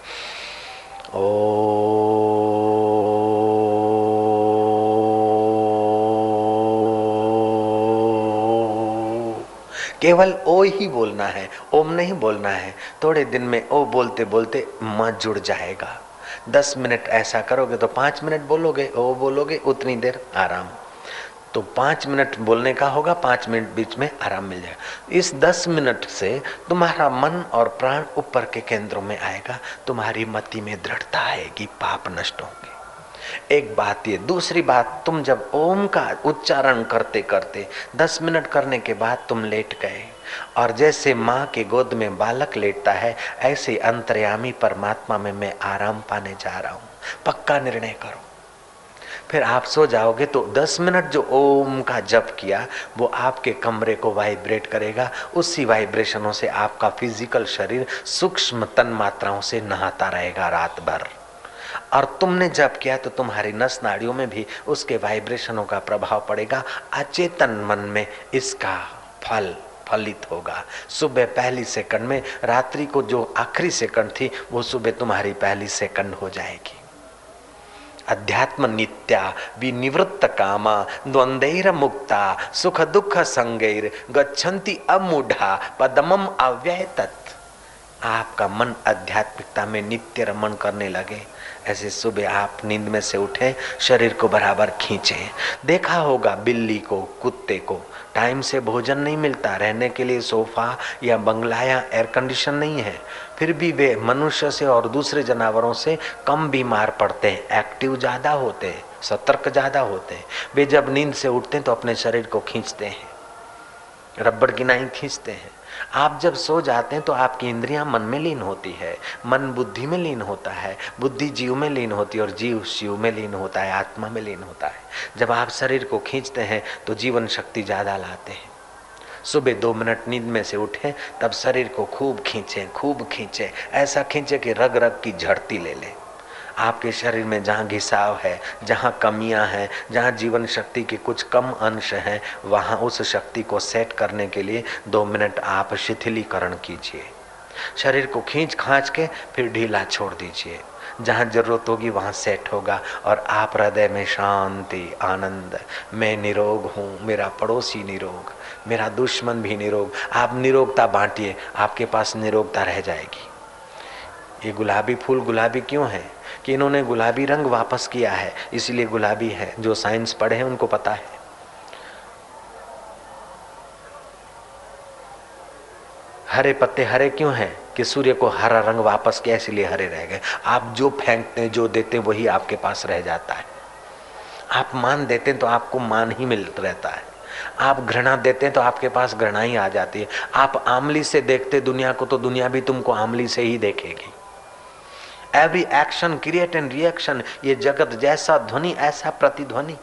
केवल ओ ही बोलना है, ओम नहीं बोलना है। थोड़े दिन में ओ बोलते बोलते म जुड़ जाएगा। दस मिनट ऐसा करोगे तो पाँच मिनट बोलोगे, ओ बोलोगे, उतनी देर आराम। तो पाँच मिनट बोलने का होगा, पाँच मिनट बीच में आराम मिल जाएगा। इस दस मिनट से तुम्हारा मन और प्राण ऊपर के केंद्रों में आएगा, तुम्हारी मति में दृढ़ता आएगी, पाप नष्ट होंगे। एक बात ये, दूसरी बात, तुम जब ओम का उच्चारण करते करते दस मिनट करने के बाद तुम लेट गए, और जैसे माँ के गोद में बालक लेटता है, ऐसे अंतर्यामी परमात्मा में मैं आराम पाने जा रहा हूँ। पक्का निर्णय करो। फिर आप सो जाओगे तो 10 मिनट जो ओम का जप किया, वो आपके कमरे को वाइब्रेट करेगा। उसी वाइब्रेशनों से आपका फ़िज़िकल शरीर सूक्ष्म तन मात्राओं से नहाता रहेगा रात भर। और तुमने जब किया तो तुम्हारी नस नाड़ियों में भी उसके वाइब्रेशनों का प्रभाव पड़ेगा। अचेतन मन में इसका फल फलित होगा। सुबह पहली सेकंड में, रात्रि को जो आखिरी सेकंड थी, वो सुबह तुम्हारी पहली सेकंड हो जाएगी। अध्यात्म नित्या विनिवृत्त कामा द्वंद्वैर मुक्ता सुख दुख संगैर गच्छन्ति अमूढ़ा, पदमम अव्यय तत् आपका मन आध्यात्मिकता में नित्य रमन करने लगे। ऐसे सुबह आप नींद में से उठे, शरीर को बराबर खींचे। देखा होगा बिल्ली को, कुत्ते को टाइम से भोजन नहीं मिलता, रहने के लिए सोफा या बंगला या एयर कंडीशन नहीं है। फिर भी वे मनुष्य से और दूसरे जानवरों से कम बीमार पड़ते हैं एक्टिव ज़्यादा होते हैं, सतर्क ज़्यादा होते हैं। वे जब नींद से उठते हैं तो अपने शरीर को खींचते हैं, रबड़ गिनाई खींचते हैं। आप जब सो जाते हैं तो आपकी इंद्रियाँ मन में लीन होती है। मन बुद्धि में लीन होता है। बुद्धि जीव में लीन होती है और जीव शिव में लीन होता है। आत्मा में लीन होता है। जब आप शरीर को खींचते हैं तो जीवन शक्ति ज़्यादा लाते हैं। सुबह दो मिनट नींद में से उठे, तब शरीर को खूब खींचे खूब खींचे। ऐसा खींचे कि रग रग की झड़ती ले ले। आपके शरीर में जहाँ घिसाव है, जहाँ कमियाँ हैं, जहाँ जीवन शक्ति के कुछ कम अंश हैं, वहाँ उस शक्ति को सेट करने के लिए दो मिनट आप शिथिलीकरण कीजिए। शरीर को खींच खांच के फिर ढीला छोड़ दीजिए। जहाँ ज़रूरत होगी वहाँ सेट होगा और आप हृदय में शांति, आनंद। मैं निरोग हूँ, मेरा पड़ोसी निरोग, मेरा दुश्मन भी निरोग। आप निरोगता बांटिए, आपके पास निरोगता रह जाएगी। ये गुलाबी फूल गुलाबी क्यों है? कि इन्होंने गुलाबी रंग वापस किया है, इसलिए गुलाबी है। जो साइंस पढ़े हैं, उनको पता है। हरे पत्ते हरे क्यों हैं कि सूर्य को हरा रंग वापस किया इसलिए हरे रह गए? आप जो फेंकते हैं, जो देते हैं, वही आपके पास रह जाता है। आप मान देते हैं तो आपको मान ही मिल रहता है। आप घृणा देते हैं तो आपके पास घृणा ही आ जाती है। आप आमली से देखते दुनिया को तो दुनिया भी तुमको आमली से ही देखेगी। Every action create and reaction ये जगत जैसा ध्वनि, ऐसा प्रतिध्वनि।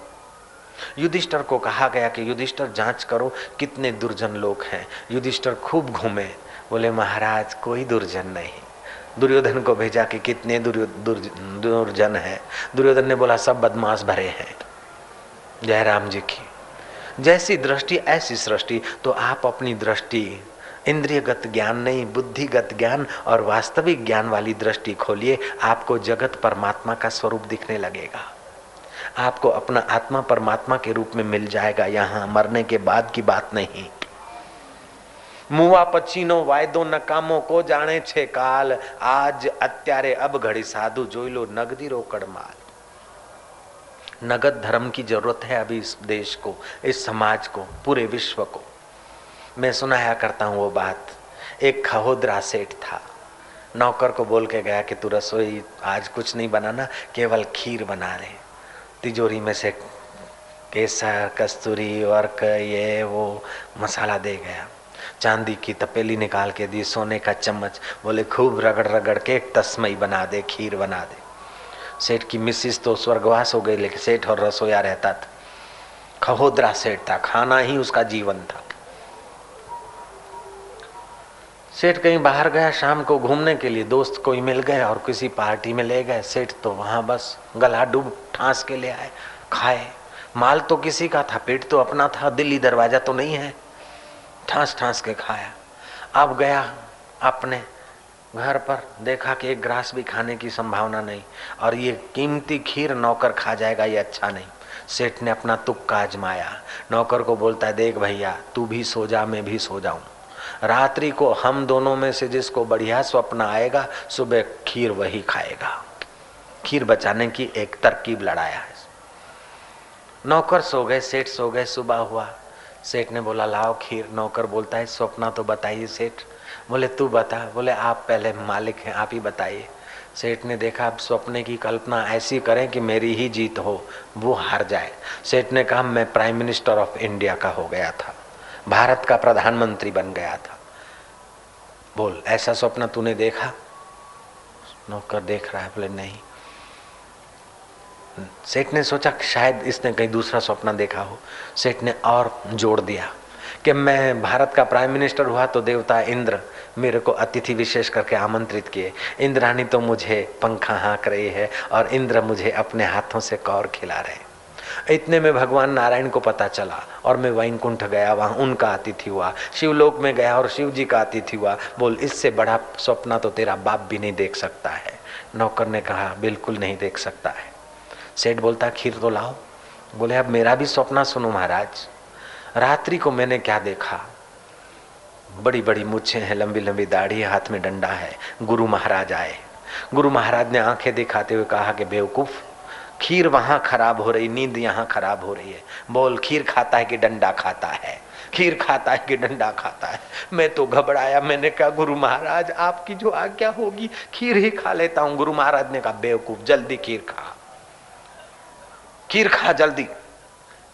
युधिष्ठर को कहा गया कि युधिष्ठर, जाँच करो कितने दुर्जन लोग हैं। युधिष्ठर खूब घूमे। बोले, महाराज, कोई दुर्जन नहीं। दुर्योधन को भेजा कि कितने दुर्जन है। दुर्योधन ने बोला, सब बदमाश भरे हैं। जयराम जी की, जैसी दृष्टि, ऐसी सृष्टि। तो आप अपनी दृष्टि इंद्रियगत ज्ञान नहीं बुद्धिगत ज्ञान और वास्तविक ज्ञान वाली दृष्टि खोलिए आपको जगत परमात्मा का स्वरूप दिखने लगेगा आपको अपना आत्मा परमात्मा के रूप में मिल जाएगा यहाँ मरने के बाद की बात नहीं મુવા પછીનો વાયદો નકામો કો જાણે છે કાલ આજ અત્યારે અબ ઘડી સાધુ જોઈ લો નગદી રોકડ માલ नगद धर्म की जरूरत है अभी इस देश को इस समाज को पूरे विश्व को मैं सुनाया करता हूँ वो बात। एक खहोदरा सेठ था। नौकर को बोल के गया कि, तू रसोई आज कुछ नहीं बनाना, केवल खीर बना रहे तिजोरी में से केसर, कस्तूरी, वर्क, ये, वो मसाला दे गया। चांदी की तपेली निकाल के दी, सोने का चम्मच। बोले, खूब रगड़ रगड़ के एक तस्मई बना दे, खीर बना दे। सेठ की मिसिस तो स्वर्गवास हो गई, लेकिन सेठ और रसोया रहता था। खहोदरा सेठ था, खाना ही उसका जीवन था। सेठ कहीं बाहर गया शाम को घूमने के लिए, दोस्त कोई मिल गए और किसी पार्टी में ले गए, सेठ तो वहाँ बस गला डूब ठांस के ले आए, खाए। माल तो किसी का था, पेट तो अपना था, दिल्ली दरवाज़ा तो नहीं है। ठांस ठांस के खाया। अब गया अपने घर पर, देखा कि एक ग्रास भी खाने की संभावना नहीं और ये कीमती खीर नौकर खा जाएगा, ये अच्छा नहीं। सेठ ने अपना तुक्का आजमाया। नौकर को बोलता है, देख भैया, तू भी सो जा, मैं भी सो जाऊँ। रात्रि को हम दोनों में से जिसको बढ़िया स्वप्न आएगा, सुबह खीर वही खाएगा। खीर बचाने की एक तरकीब लड़ाया है। नौकर सो गए, सेठ सो गए, सुबह हुआ। सेठ ने बोला, लाओ खीर। नौकर बोलता है, स्वप्न तो बताइए सेठ। बोले, तू बता। बोले, आप पहले मालिक हैं, आप ही बताइए। सेठ ने देखा अब स्वप्न की कल्पना ऐसी करें कि मेरी ही जीत हो, वो हार जाए। सेठ ने कहा, मैं प्राइम मिनिस्टर ऑफ़ इंडिया का हो गया था। भारत का प्रधानमंत्री बन गया था। बोल, ऐसा स्वप्न तूने देखा? नौकर देख रहा है, बोले, नहीं। सेठ ने सोचा शायद इसने कहीं दूसरा स्वप्न देखा हो। सेठ ने और जोड़ दिया कि मैं भारत का प्राइम मिनिस्टर हुआ तो देवता इंद्र मेरे को अतिथि विशेष करके आमंत्रित किए। इंद्रानी तो मुझे पंखा हाँक रही है और इंद्र मुझे अपने हाथों से कौर खिला रहे इतने में भगवान नारायण को पता चला और मैं वैकुंठ गया, वहाँ उनका अतिथि हुआ, शिवलोक में गया और शिव जी का अतिथि हुआ। बोल, इससे बड़ा स्वप्न तो तेरा बाप भी नहीं देख सकता है। नौकर ने कहा, बिल्कुल नहीं देख सकता है। सेठ बोलता, खीर तो लाओ। बोले, अब मेरा भी स्वप्न सुनो महाराज। रात्रि को मैंने क्या देखा? बड़ी बड़ी मुच्छे हैं, लंबी लंबी दाढ़ी, हाथ में डंडा है। गुरु महाराज आए। गुरु महाराज ने आँखें दिखाते हुए कहा कि बेवकूफ़ खीर वहाँ खराब हो रही, नींद यहाँ खराब हो रही है। बोल, खीर खाता है कि डंडा खाता है? खीर खाता है कि डंडा खाता है? मैं तो घबराया, मैंने कहा, गुरु महाराज, आपकी जो आज्ञा होगी, खीर ही खा लेता हूँ। गुरु महाराज ने कहा, बेवकूफ़, जल्दी खीर खा। खीर खा, जल्दी।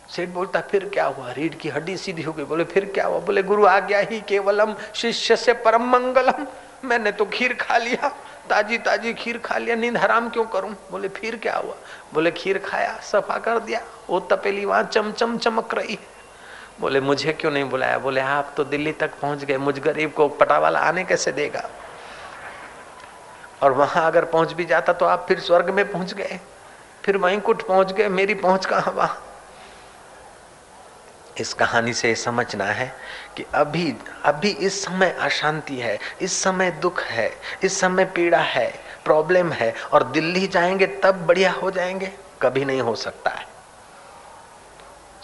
सेठ बोलता, फिर क्या हुआ? रीढ़ की हड्डी सीधी हो गई। बोले, फिर क्या हुआ? बोले, गुरु आज्ञा ही केवलम, शिष्य से परम मंगलम। मैंने तो खीर खा लिया। ताजी ताजी खीर खा लिया, नींद हराम क्यों करूँ? बोले, फिर क्या हुआ? बोले, खीर खाया, सफ़ा कर दिया, वो तपेली वहाँ चमचम चमक रही है। बोले, मुझे क्यों नहीं बुलाया? बोले, आप तो दिल्ली तक पहुँच गए, मुझ गरीब को पटावाला आने कैसे देगा? और वहाँ अगर पहुँच भी जाता तो आप फिर स्वर्ग में पहुँच गए, फिर वहीं कुट पहुँच गए, मेरी पहुँच कहाँ वहाँ? इस कहानी से समझना है कि अभी अभी इस समय अशांति है, इस समय दुख है, इस समय पीड़ा है प्रॉब्लम है और दिल्ली जाएँगे तब बढ़िया हो जाएँगे, कभी नहीं हो सकता है।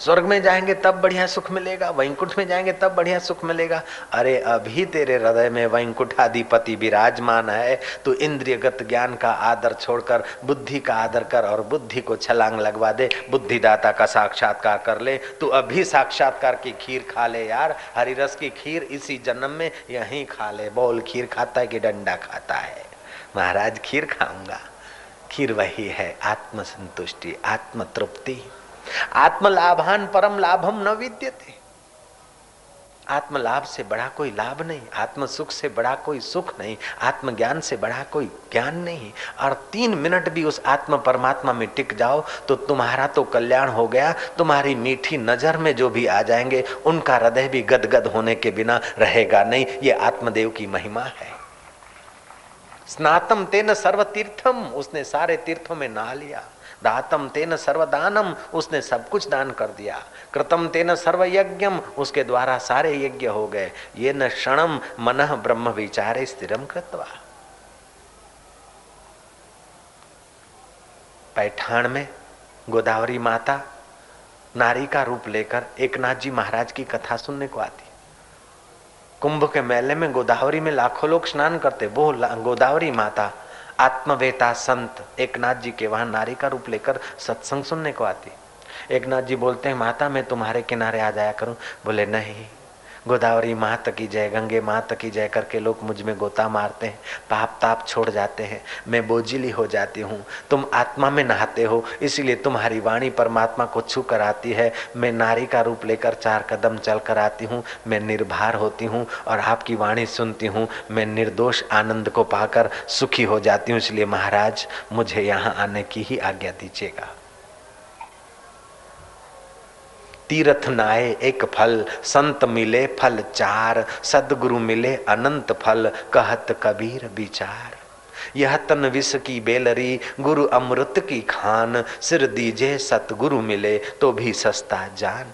स्वर्ग में जाएँगे, तब बढ़िया सुख मिलेगा। वैंकुट में जाएँगे, तब बढ़िया सुख मिलेगा। अरे, अभी तेरे हृदय में वैंकुठाधिपति विराजमान है। तो इंद्रियगत ज्ञान का आदर छोड़कर, बुद्धि का आदर कर और बुद्धि को छलांग लगवा दे। बुद्धिदाता का साक्षात्कार कर ले। तू अभी साक्षात्कार की खीर खा ले यार। हरी रस की खीर इसी जन्म में यहीं खा ले। बोल, खीर खाता है कि डंडा खाता है? महाराज, खीर खाऊँगा। खीर वही है आत्म संतुष्टि आत्म तृप्ति आत्म लाभान परम लाभम न विद्यते। आत्म लाभ से बड़ा कोई लाभ नहीं आत्म सुख से बड़ा कोई सुख नहीं आत्म ज्ञान से बड़ा कोई ज्ञान नहीं। और तीन मिनट भी उस आत्म परमात्मा में टिक जाओ तो तुम्हारा तो कल्याण हो गया। तुम्हारी मीठी नज़र में जो भी आ जाएँगे, उनका हृदय भी गदगद होने के बिना रहेगा नहीं। ये आत्मदेव की महिमा है। स्नातम तेन सर्व तीर्थम उसने सारे तीर्थों में नहा लिया। दातम तेन सर्वदानम, उसने सब कुछ दान कर दिया। कृतम तेन सर्व यज्ञम उसके द्वारा सारे यज्ञ हो गए। ये न क्षणम मन ब्रह्म विचारे स्थिरम कृतवा। पैठान में गोदावरी माता नारी का रूप लेकर एक नाथ जी महाराज की कथा सुनने को आती। कुंभ के मेले में गोदावरी में लाखों लोग स्नान करते। वो गोदावरी माता आत्मवेता संत एक नाथ जी के वहाँ नारी का रूप लेकर सत्संग सुनने को आती। एक नाथ जी बोलते हैं, माता, मैं तुम्हारे किनारे आ जाया करूँ। बोले, नहीं। गोदावरी मात की जय, गंगे मात की जय करके लोग मुझमें गोता मारते हैं। पाप ताप छोड़ जाते हैं। मैं बोझिली हो जाती हूँ। तुम आत्मा में नहाते हो। इसीलिए तुम्हारी वाणी परमात्मा को छू कर आती है। मैं नारी का रूप लेकर चार कदम चल कर आती हूँ। मैं निर्भर होती हूँ और आपकी वाणी सुनती हूँ। मैं निर्दोष आनंद को पाकर सुखी हो जाती हूँ। इसलिए महाराज, मुझे यहाँ आने की ही आज्ञा दीजिएगा। तीर्थ नाए एक फल, संत मिले फल चार, सदगुरु मिले अनंत फल, कहत कबीर विचार। यह तन विष की बेलरी, गुरु अमृत की खान, सिर दीजे सतगुरु मिले तो भी सस्ता जान।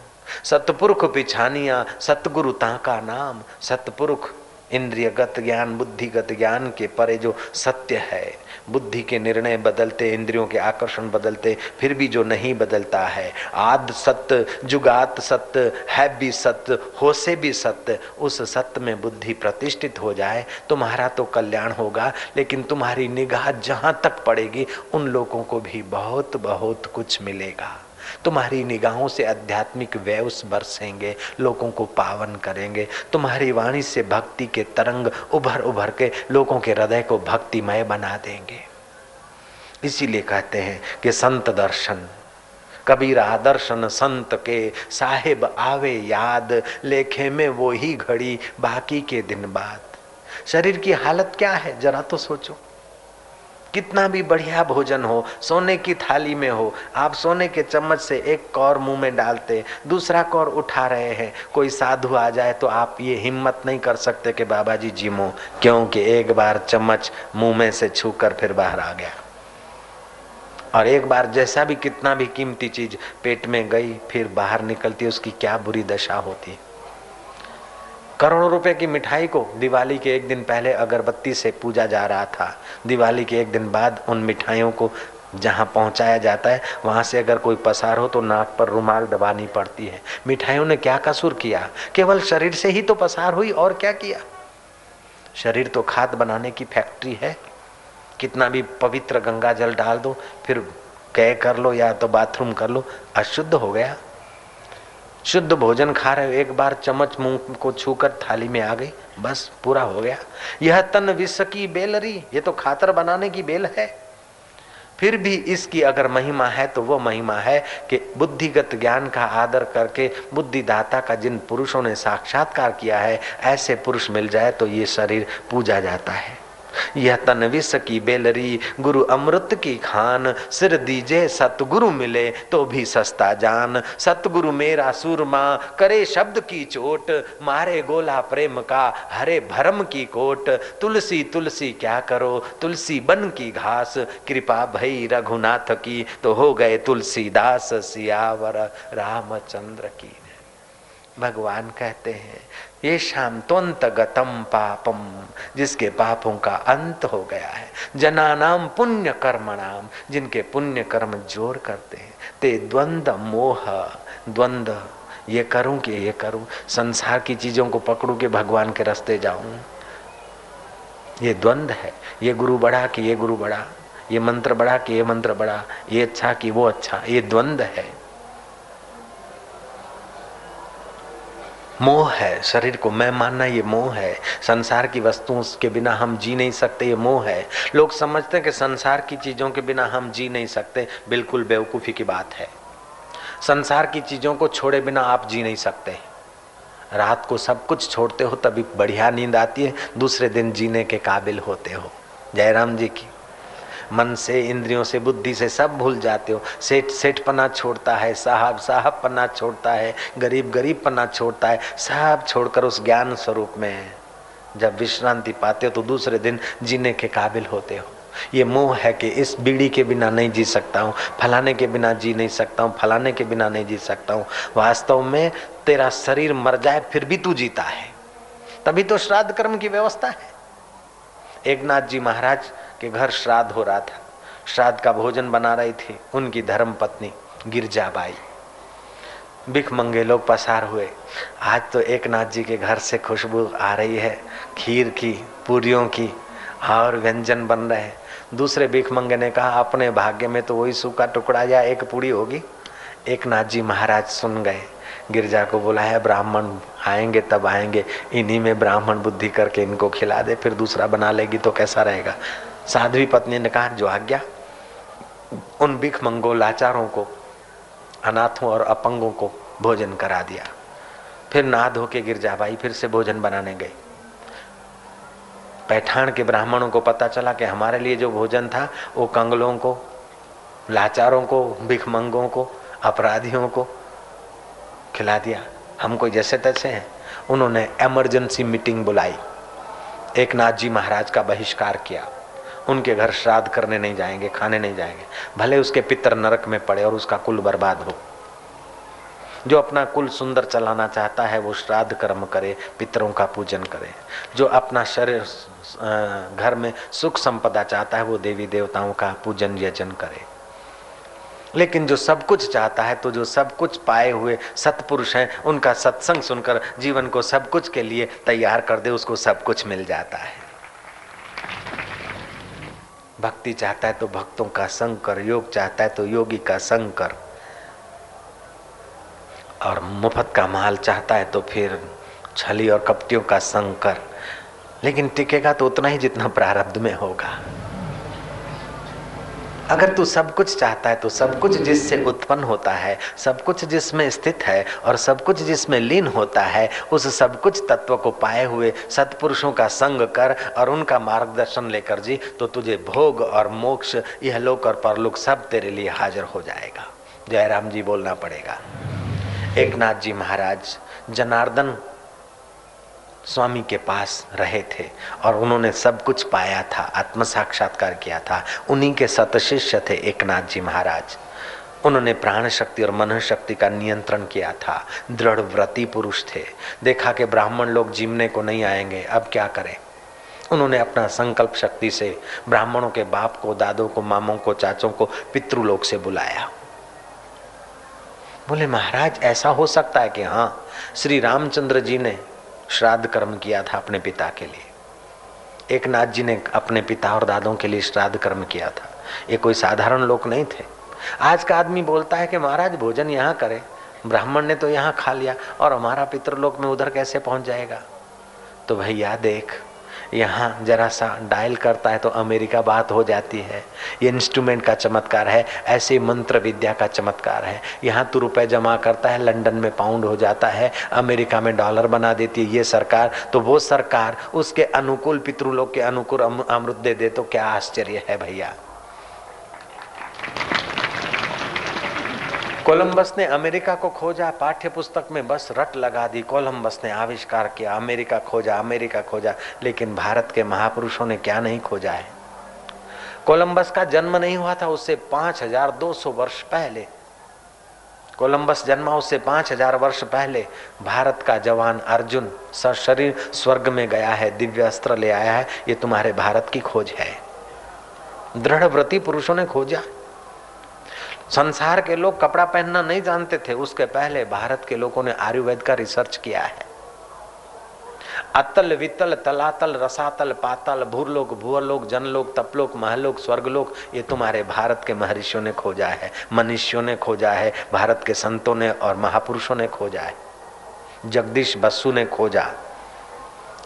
सतपुरुख पिछानिया, सतगुरु ताका नाम। सतपुरुख, इंद्रियगत ज्ञान, बुद्धिगत ज्ञान के परे जो सत्य है बुद्धि के निर्णय बदलते, इंद्रियों के आकर्षण बदलते, फिर भी जो नहीं बदलता है। आद सत्य जुगात सत्य है भी सत्य हो से भी सत्य उस सत्य में बुद्धि प्रतिष्ठित हो जाए, तुम्हारा तो कल्याण होगा, लेकिन तुम्हारी निगाह जहाँ तक पड़ेगी, उन लोगों को भी बहुत बहुत कुछ मिलेगा। तुम्हारी निगाहों से आध्यात्मिक वेव्स बरसेंगे, लोगों को पावन करेंगे। तुम्हारी वाणी से भक्ति के तरंग उभर उभर के लोगों के हृदय को भक्तिमय बना देंगे। इसीलिए कहते हैं कि संत दर्शन, कबीरा दर्शन संत के साहेब आवे याद, लेखे में वो ही घड़ी, बाकी के दिन बाद। शरीर की हालत क्या है? जरा तो सोचो। कितना भी बढ़िया भोजन हो, सोने की थाली में हो, आप सोने के चम्मच से एक कौर मुँह में डालते, दूसरा कौर उठा रहे हैं, कोई साधु आ जाए तो आप ये हिम्मत नहीं कर सकते कि बाबा जी जिमो क्योंकि एक बार चम्मच मुँह में से छू कर फिर बाहर आ गया। और एक बार जैसा भी कितना भी कीमती चीज़ पेट में गई, फिर बाहर निकलती, उसकी क्या बुरी दशा होती? है करोड़ों रुपए की मिठाई को दिवाली के एक दिन पहले अगरबत्ती से पूजा जा रहा था। दिवाली के एक दिन बाद उन मिठाइयों को जहाँ पहुँचाया जाता है, वहाँ से अगर कोई पसार हो तो नाक पर रुमाल दबानी पड़ती है। मिठाइयों ने क्या कसूर किया? केवल शरीर से ही तो पसार हुई और क्या किया? शरीर तो खाद बनाने की फैक्ट्री है। कितना भी पवित्र गंगा जल डाल दो, फिर कह कर लो या तो बाथरूम कर लो, अशुद्ध हो गया। शुद्ध भोजन खा रहे हो, एक बार चम्मच मुँह को छूकर थाली में आ गई, बस पूरा हो गया। यह तन विष की बेलरी, ये तो खातर बनाने की बेल है। फिर भी इसकी अगर महिमा है तो वो महिमा है कि बुद्धिगत ज्ञान का आदर करके, बुद्धिदाता का जिन पुरुषों ने साक्षात्कार किया है, ऐसे पुरुष मिल जाए तो ये शरीर पूजा जाता है। यह तन विष की बेलरी, गुरु अमृत की खान। सिर दीजे, सतगुरु मिले तो भी सस्ता जान। सतगुरु मेरा सुरमा, करे शब्द की चोट। मारे गोला प्रेम का, हरे भरम की कोट। तुलसी तुलसी क्या करो, तुलसी बन की घास। कृपा भई रघुनाथ की तो हो गए तुलसीदास सियावर। रामचंद्र की। भगवान कहते हैं ये शाम त्वंत गतम पापम, जिसके पापों का अंत हो गया है। जना नाम पुण्य कर्म नाम जिनके पुण्य कर्म ज़ोर करते हैं। ते द्वंद मोह, द्वंद, ये करूँ कि ये करूँ, संसार की चीज़ों को पकड़ू के भगवान के रास्ते जाऊँ। ये द्वंद है, ये गुरु बड़ा कि ये गुरु बड़ा ये मंत्र बड़ा कि ये मंत्र बड़ा ये अच्छा कि वो अच्छा ये द्वंद है। मोह है, शरीर को मैं मानना ये मोह है। संसार की वस्तुओं के बिना हम जी नहीं सकते, ये मोह है। लोग समझते हैं कि संसार की चीज़ों के बिना हम जी नहीं सकते, बिल्कुल बेवकूफ़ी की बात है। संसार की चीज़ों को छोड़े बिना आप जी नहीं सकते। रात को सब कुछ छोड़ते हो, तभी बढ़िया नींद आती है, दूसरे दिन जीने के काबिल होते हो। जयराम जी की मन से, इंद्रियों से, बुद्धि से सब भूल जाते हो। सेठ सेठ पना छोड़ता है, साहब साहब पना छोड़ता है, गरीब गरीब पना छोड़ता है। सब छोड़कर उस ज्ञान स्वरूप में जब विश्रांति पाते हो तो दूसरे दिन जीने के काबिल होते हो। ये मोह है कि इस बीड़ी के बिना नहीं जी सकता हूँ, फलाने के बिना जी नहीं सकता हूँ, फलाने के बिना नहीं जी सकता हूँ। वास्तव में तेरा शरीर मर जाए, फिर भी तू जीता है। तभी तो श्राद्ध कर्म की व्यवस्था है। एक नाथ जी महाराज के घर श्राद्ध हो रहा था। श्राद्ध का भोजन बना रही थी। उनकी धर्म पत्नी गिरजाबाई। भिख मंगे लोग पसार हुए। आज तो एक नाथ जी के घर से खुशबू आ रही है। खीर की, पूरियों की, और व्यंजन बन रहे हैं। दूसरे भिख मंगे ने कहा, अपने भाग्य में तो वही सूखा टुकड़ा या एक पूड़ी होगी? एक नाथ जी महाराज सुन गए। गिरजा को बुलाया, ब्राह्मण आएँगे, तब आएँगे। इन्हीं में ब्राह्मण बुद्धि करके इनको खिला दे, फिर दूसरा बना लेगी तो कैसा रहेगा? साध्वी पत्नी ने कहा जो आज्ञा उन भिख मंगो, लाचारों को, अनाथों और अपंगों को भोजन करा दिया। फिर नहा धो के गिरजाबाई फिर से भोजन बनाने गई। पैठान के ब्राह्मणों को पता चला कि हमारे लिए जो भोजन था, वो कंगलों को, लाचारों को भिखमंगों को, अपराधियों को खिला दिया। हम कोई जैसे तैसे हैं? उन्होंने एमरजेंसी मीटिंग बुलाई। एक नाथ जी महाराज का बहिष्कार किया। उनके घर श्राद्ध करने नहीं जाएँगे, खाने नहीं जाएँगे। भले उसके पितर नरक में पड़े और उसका कुल बर्बाद हो। जो अपना कुल सुंदर चलाना चाहता है, वो श्राद्ध कर्म करे, पितरों का पूजन करे। जो अपना शरीर घर में सुख संपदा चाहता है, वो देवी देवताओं का पूजन यजन करे। लेकिन जो सब कुछ चाहता है तो जो सब कुछ पाए हुए सतपुरुष हैं, उनका सत्संग सुनकर जीवन को सब कुछ के लिए तैयार कर दे, उसको सब कुछ मिल जाता है। भक्ति चाहता है तो भक्तों का संग कर, योग चाहता है तो योगी का संग कर। और मुफत का माल चाहता है तो फिर छली और कपटियों का संग कर। लेकिन टिकेगा तो उतना ही जितना प्रारब्ध में होगा। अगर तू सब कुछ चाहता है तो सब कुछ जिससे उत्पन्न होता है, सब कुछ जिसमें स्थित है और सब कुछ जिसमें लीन होता है, उस सब कुछ तत्व को पाए हुए सत्पुरुषों का संग कर और उनका मार्गदर्शन लेकर जी तो तुझे भोग और मोक्ष, यह लोक और परलोक सब तेरे लिए हाजिर हो जाएगा। जयराम जी बोलना पड़ेगा। एक नाथ जी महाराज, जनार्दन स्वामी के पास रहे थे और उन्होंने सब कुछ पाया था आत्म साक्षात्कार किया था। उन्हीं के सतशिष्य थे एक नाथ जी महाराज। उन्होंने प्राण शक्ति और मन शक्ति का नियंत्रण किया था। दृढ़ व्रति पुरुष थे। देखा कि ब्राह्मण लोग जीवने को नहीं आएँगे, अब क्या करें? उन्होंने अपना संकल्प शक्ति से ब्राह्मणों के बाप को, दादों को, मामों को, चाचों को, पितृलोक से बुलाया। बोले, महाराज, ऐसा हो सकता है कि हाँ श्री रामचंद्र जी ने श्राद्ध कर्म किया था अपने पिता के लिए। एक नाथ जी ने अपने पिता और दादों के लिए श्राद्ध कर्म किया था। ये कोई साधारण लोग नहीं थे। आज का आदमी बोलता है कि महाराज भोजन यहाँ करे। ब्राह्मण ने तो यहाँ खा लिया और हमारा पितृलोक में उधर कैसे पहुँच जाएगा? तो भैया देख यहाँ जरा सा डायल करता है तो अमेरिका बात हो जाती है। ये इंस्ट्रूमेंट का चमत्कार है, ऐसे मंत्र विद्या का चमत्कार है। यहाँ तो रुपए जमा करता है, लंदन में पाउंड हो जाता है, अमेरिका में डॉलर बना देती है ये सरकार। तो वो सरकार उसके अनुकूल पितृलोक के अनुकूल अमृत दे दे तो क्या आश्चर्य है भैया। कोलंबस ने अमेरिका को खोजा पाठ्य पुस्तक में बस रट लगा दी, कोलंबस ने आविष्कार किया, अमेरिका खोजा अमेरिका खोजा, लेकिन भारत के महापुरुषों ने क्या नहीं खोजा है? कोलंबस का जन्म नहीं हुआ था उससे पाँच हज़ार दो सौ वर्ष पहले। कोलंबस जन्मा उससे पाँच हज़ार वर्ष पहले, भारत का जवान अर्जुन शरीर स्वर्ग में गया है दिव्य अस्त्र ले आया है, ये तुम्हारे भारत की खोज है। दृढ़ व्रति पुरुषों ने खोजा। संसार के लोग कपड़ा पहनना नहीं जानते थे। उसके पहले भारत के लोगों ने आयुर्वेद का रिसर्च किया है। अतल, वितल, तलातल, रसातल, पातल, भूरलोक भूअलोक जनलोक, तपलोक, महलोक, स्वर्गलोक, ये तुम्हारे भारत के महर्षियों ने खोजा है, मनुष्यों ने खोजा है, भारत के संतों ने और महापुरुषों ने खोजा है। जगदीश बसु ने खोजा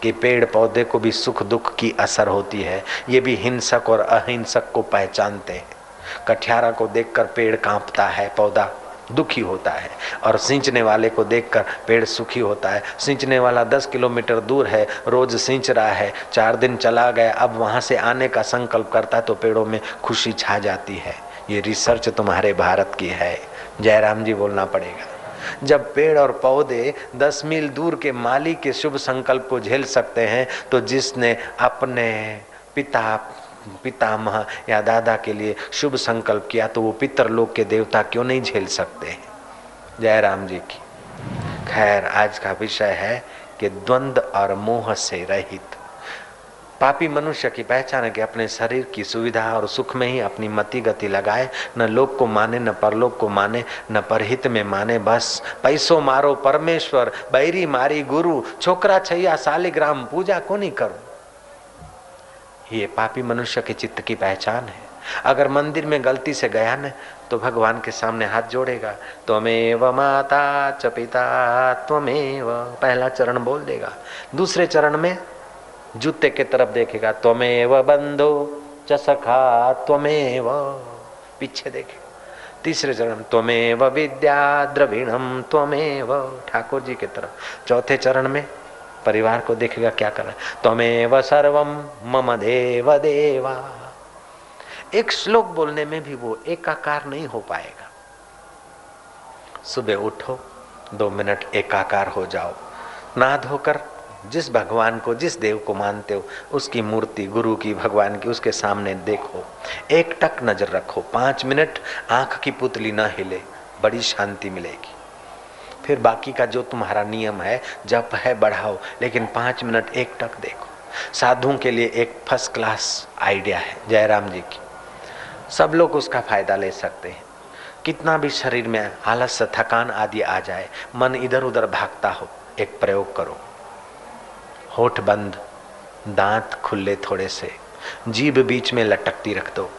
कि पेड़ पौधे को भी सुख दुख की असर होती है, ये भी हिंसक और अहिंसक को पहचानते हैं। कठियारा को देखकर पेड़ कांपता है, पौधा दुखी होता है और सिंचने वाले को देखकर पेड़ सुखी होता है। सिंचने वाला दस किलोमीटर दूर है, रोज सिंच रहा है, चार दिन चला गया, अब वहाँ से आने का संकल्प करता है तो पेड़ों में खुशी छा जाती है। ये रिसर्च तुम्हारे भारत की है। जयराम जी बोलना पड़ेगा। जब पेड़ और पौधे दस मील दूर के माली के शुभ संकल्प को झेल सकते हैं तो जिसने अपने पिता पितामह या दादा के लिए शुभ संकल्प किया तो वो पितरलोक के देवता क्यों नहीं झेल सकते? जय राम जी की। खैर, आज का विषय है कि द्वंद और मोह से रहित। पापी मनुष्य की पहचान है कि अपने शरीर की सुविधा और सुख में ही अपनी मति गति लगाए, न लोक को माने, न परलोक को माने, न परहित में माने, बस। पैसों मारो परमेश्वर, बैरी मारी गुरु, छोकरा छैया सालिग्राम, पूजा को नहीं करूँ? ये पापी मनुष्य के चित्त की पहचान है। अगर मंदिर में गलती से गया न तो भगवान के सामने हाथ जोड़ेगा। त्वमेव माता च पिता, त्वमेव, पहला चरण बोल देगा। दूसरे चरण में जूते के तरफ़ देखेगा। त्वमेव बंधो च सखा, त्वमेव, पीछे देखेगा तीसरे चरण, त्वमेव विद्या द्रविणम, त्वमेव, ठाकुर जी के तरफ़। चौथे चरण में परिवार को देखेगा क्या कर रहा है। त्वमेव सर्वम मम देव देवा। एक श्लोक बोलने में भी वो एकाकार नहीं हो पाएगा। सुबह उठो, दो मिनट एकाकार हो जाओ। ना धोकर जिस भगवान को, जिस देव को मानते हो, उसकी मूर्ति, गुरु की, भगवान की, उसके सामने देखो। एक टक नज़र रखो। पाँच मिनट आँख की पुतली ना हिले, बड़ी शांति मिलेगी। फिर बाकी का जो तुम्हारा नियम है, जप है, बढ़ाओ। लेकिन पाँच मिनट एक टक देखो। साधुओं के लिए एक फ़र्स्ट क्लास आइडिया है, जयराम जी की। सब लोग उसका फ़ायदा ले सकते हैं। कितना भी शरीर में आलस, थकान आदि आ जाए, मन इधर उधर भागता हो, एक प्रयोग करो। होठ बंद, दांत खुले थोड़े से, जीभ बीच में लटकती रख दो।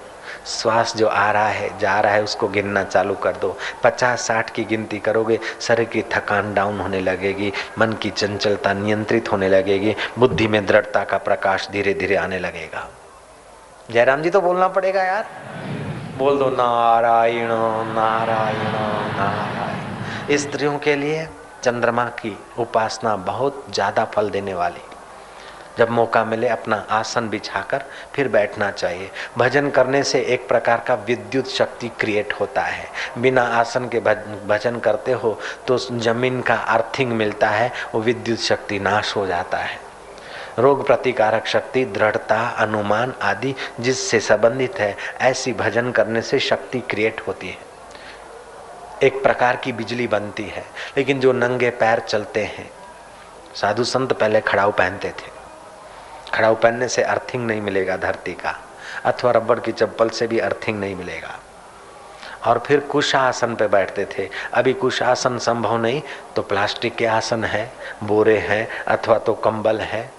श्वास जो आ रहा है, जा रहा है, उसको गिनना चालू कर दो। पचास साठ की गिनती करोगे, शरीर की थकान डाउन होने लगेगी, मन की चंचलता नियंत्रित होने लगेगी, बुद्धि में दृढ़ता का प्रकाश धीरे धीरे आने लगेगा। जयराम जी तो बोलना पड़ेगा यार। बोल दो, नारायण नारायण नारायण। स्त्रियों के लिए चंद्रमा की उपासना बहुत ज़्यादा फल देने वाली। जब मौका मिले अपना आसन बिछाकर फिर बैठना चाहिए। भजन करने से एक प्रकार का विद्युत शक्ति क्रिएट होता है। बिना आसन के भजन करते हो तो ज़मीन का अर्थिंग मिलता है, वो विद्युत शक्ति नाश हो जाता है। रोग प्रतिकारक शक्ति, दृढ़ता, अनुमान आदि जिससे संबंधित है, ऐसी भजन करने से शक्ति क्रिएट होती है। एक प्रकार की बिजली बनती है, लेकिन जो नंगे पैर चलते हैं, साधु संत पहले खड़ाऊ पहनते थे। खड़ाऊ पहनने से अर्थिंग नहीं मिलेगा धरती का, अथवा रबड़ की चप्पल से भी अर्थिंग नहीं मिलेगा। और फिर कुश आसन पे बैठते थे। अभी कुश आसन संभव नहीं तो प्लास्टिक के आसन है, बोरे हैं, अथवा तो कंबल है,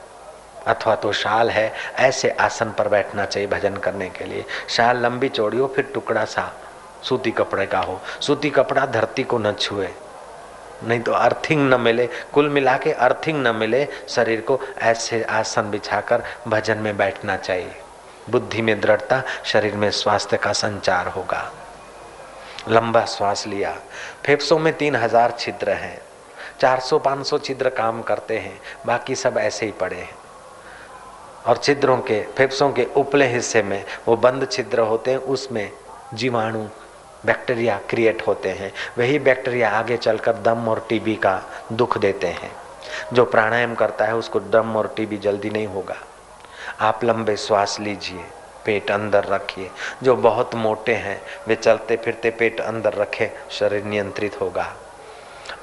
अथवा तो शाल है। ऐसे आसन पर बैठना चाहिए भजन करने के लिए। शाल लंबी चौड़ी हो, फिर टुकड़ा सा, सूती कपड़े का हो। सूती कपड़ा धरती को न छुए। नहीं तो अर्थिंग न मिले। कुल मिला के अर्थिंग न मिले, शरीर को ऐसे आसन बिछाकर भजन में बैठना चाहिए। बुद्धि में दृढ़ता, शरीर में स्वास्थ्य का संचार होगा। लंबा श्वास लिया। फेफड़ों में तीन हज़ार छिद्र हैं। चार सौ, पाँच सौ छिद्र काम करते हैं। बाकी सब ऐसे ही पड़े हैं। और छिद्रों के फेफड़ों के उपले हिस्से में वो बंद छिद्र होते हैं, उसमें जीवाणु बैक्टीरिया क्रिएट होते हैं। वही बैक्टीरिया आगे चलकर दम और टीबी का दुख देते हैं। जो प्राणायाम करता है, उसको दम और टीबी जल्दी नहीं होगा। आप लंबे श्वास लीजिए, पेट अंदर रखिए। जो बहुत मोटे हैं, वे चलते फिरते पेट अंदर रखे, शरीर नियंत्रित होगा।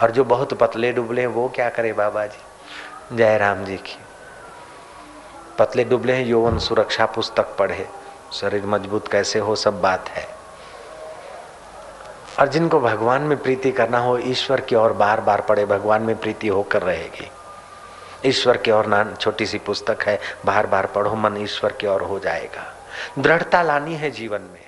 और जो बहुत पतले डुबले हैं, वो क्या करे बाबा जी जय राम जी की। पतले डुबले हैं, यौवन सुरक्षा पुस्तक पढ़े। शरीर मज़बूत कैसे हो, सब बात है। और जिनको भगवान में प्रीति करना हो, ईश्वर की ओर बार बार पढ़े भगवान में प्रीति होकर रहेगी। ईश्वर की ओर नान छोटी सी पुस्तक है बार बार पढ़ो, मन ईश्वर की ओर हो जाएगा। दृढ़ता लानी है जीवन में।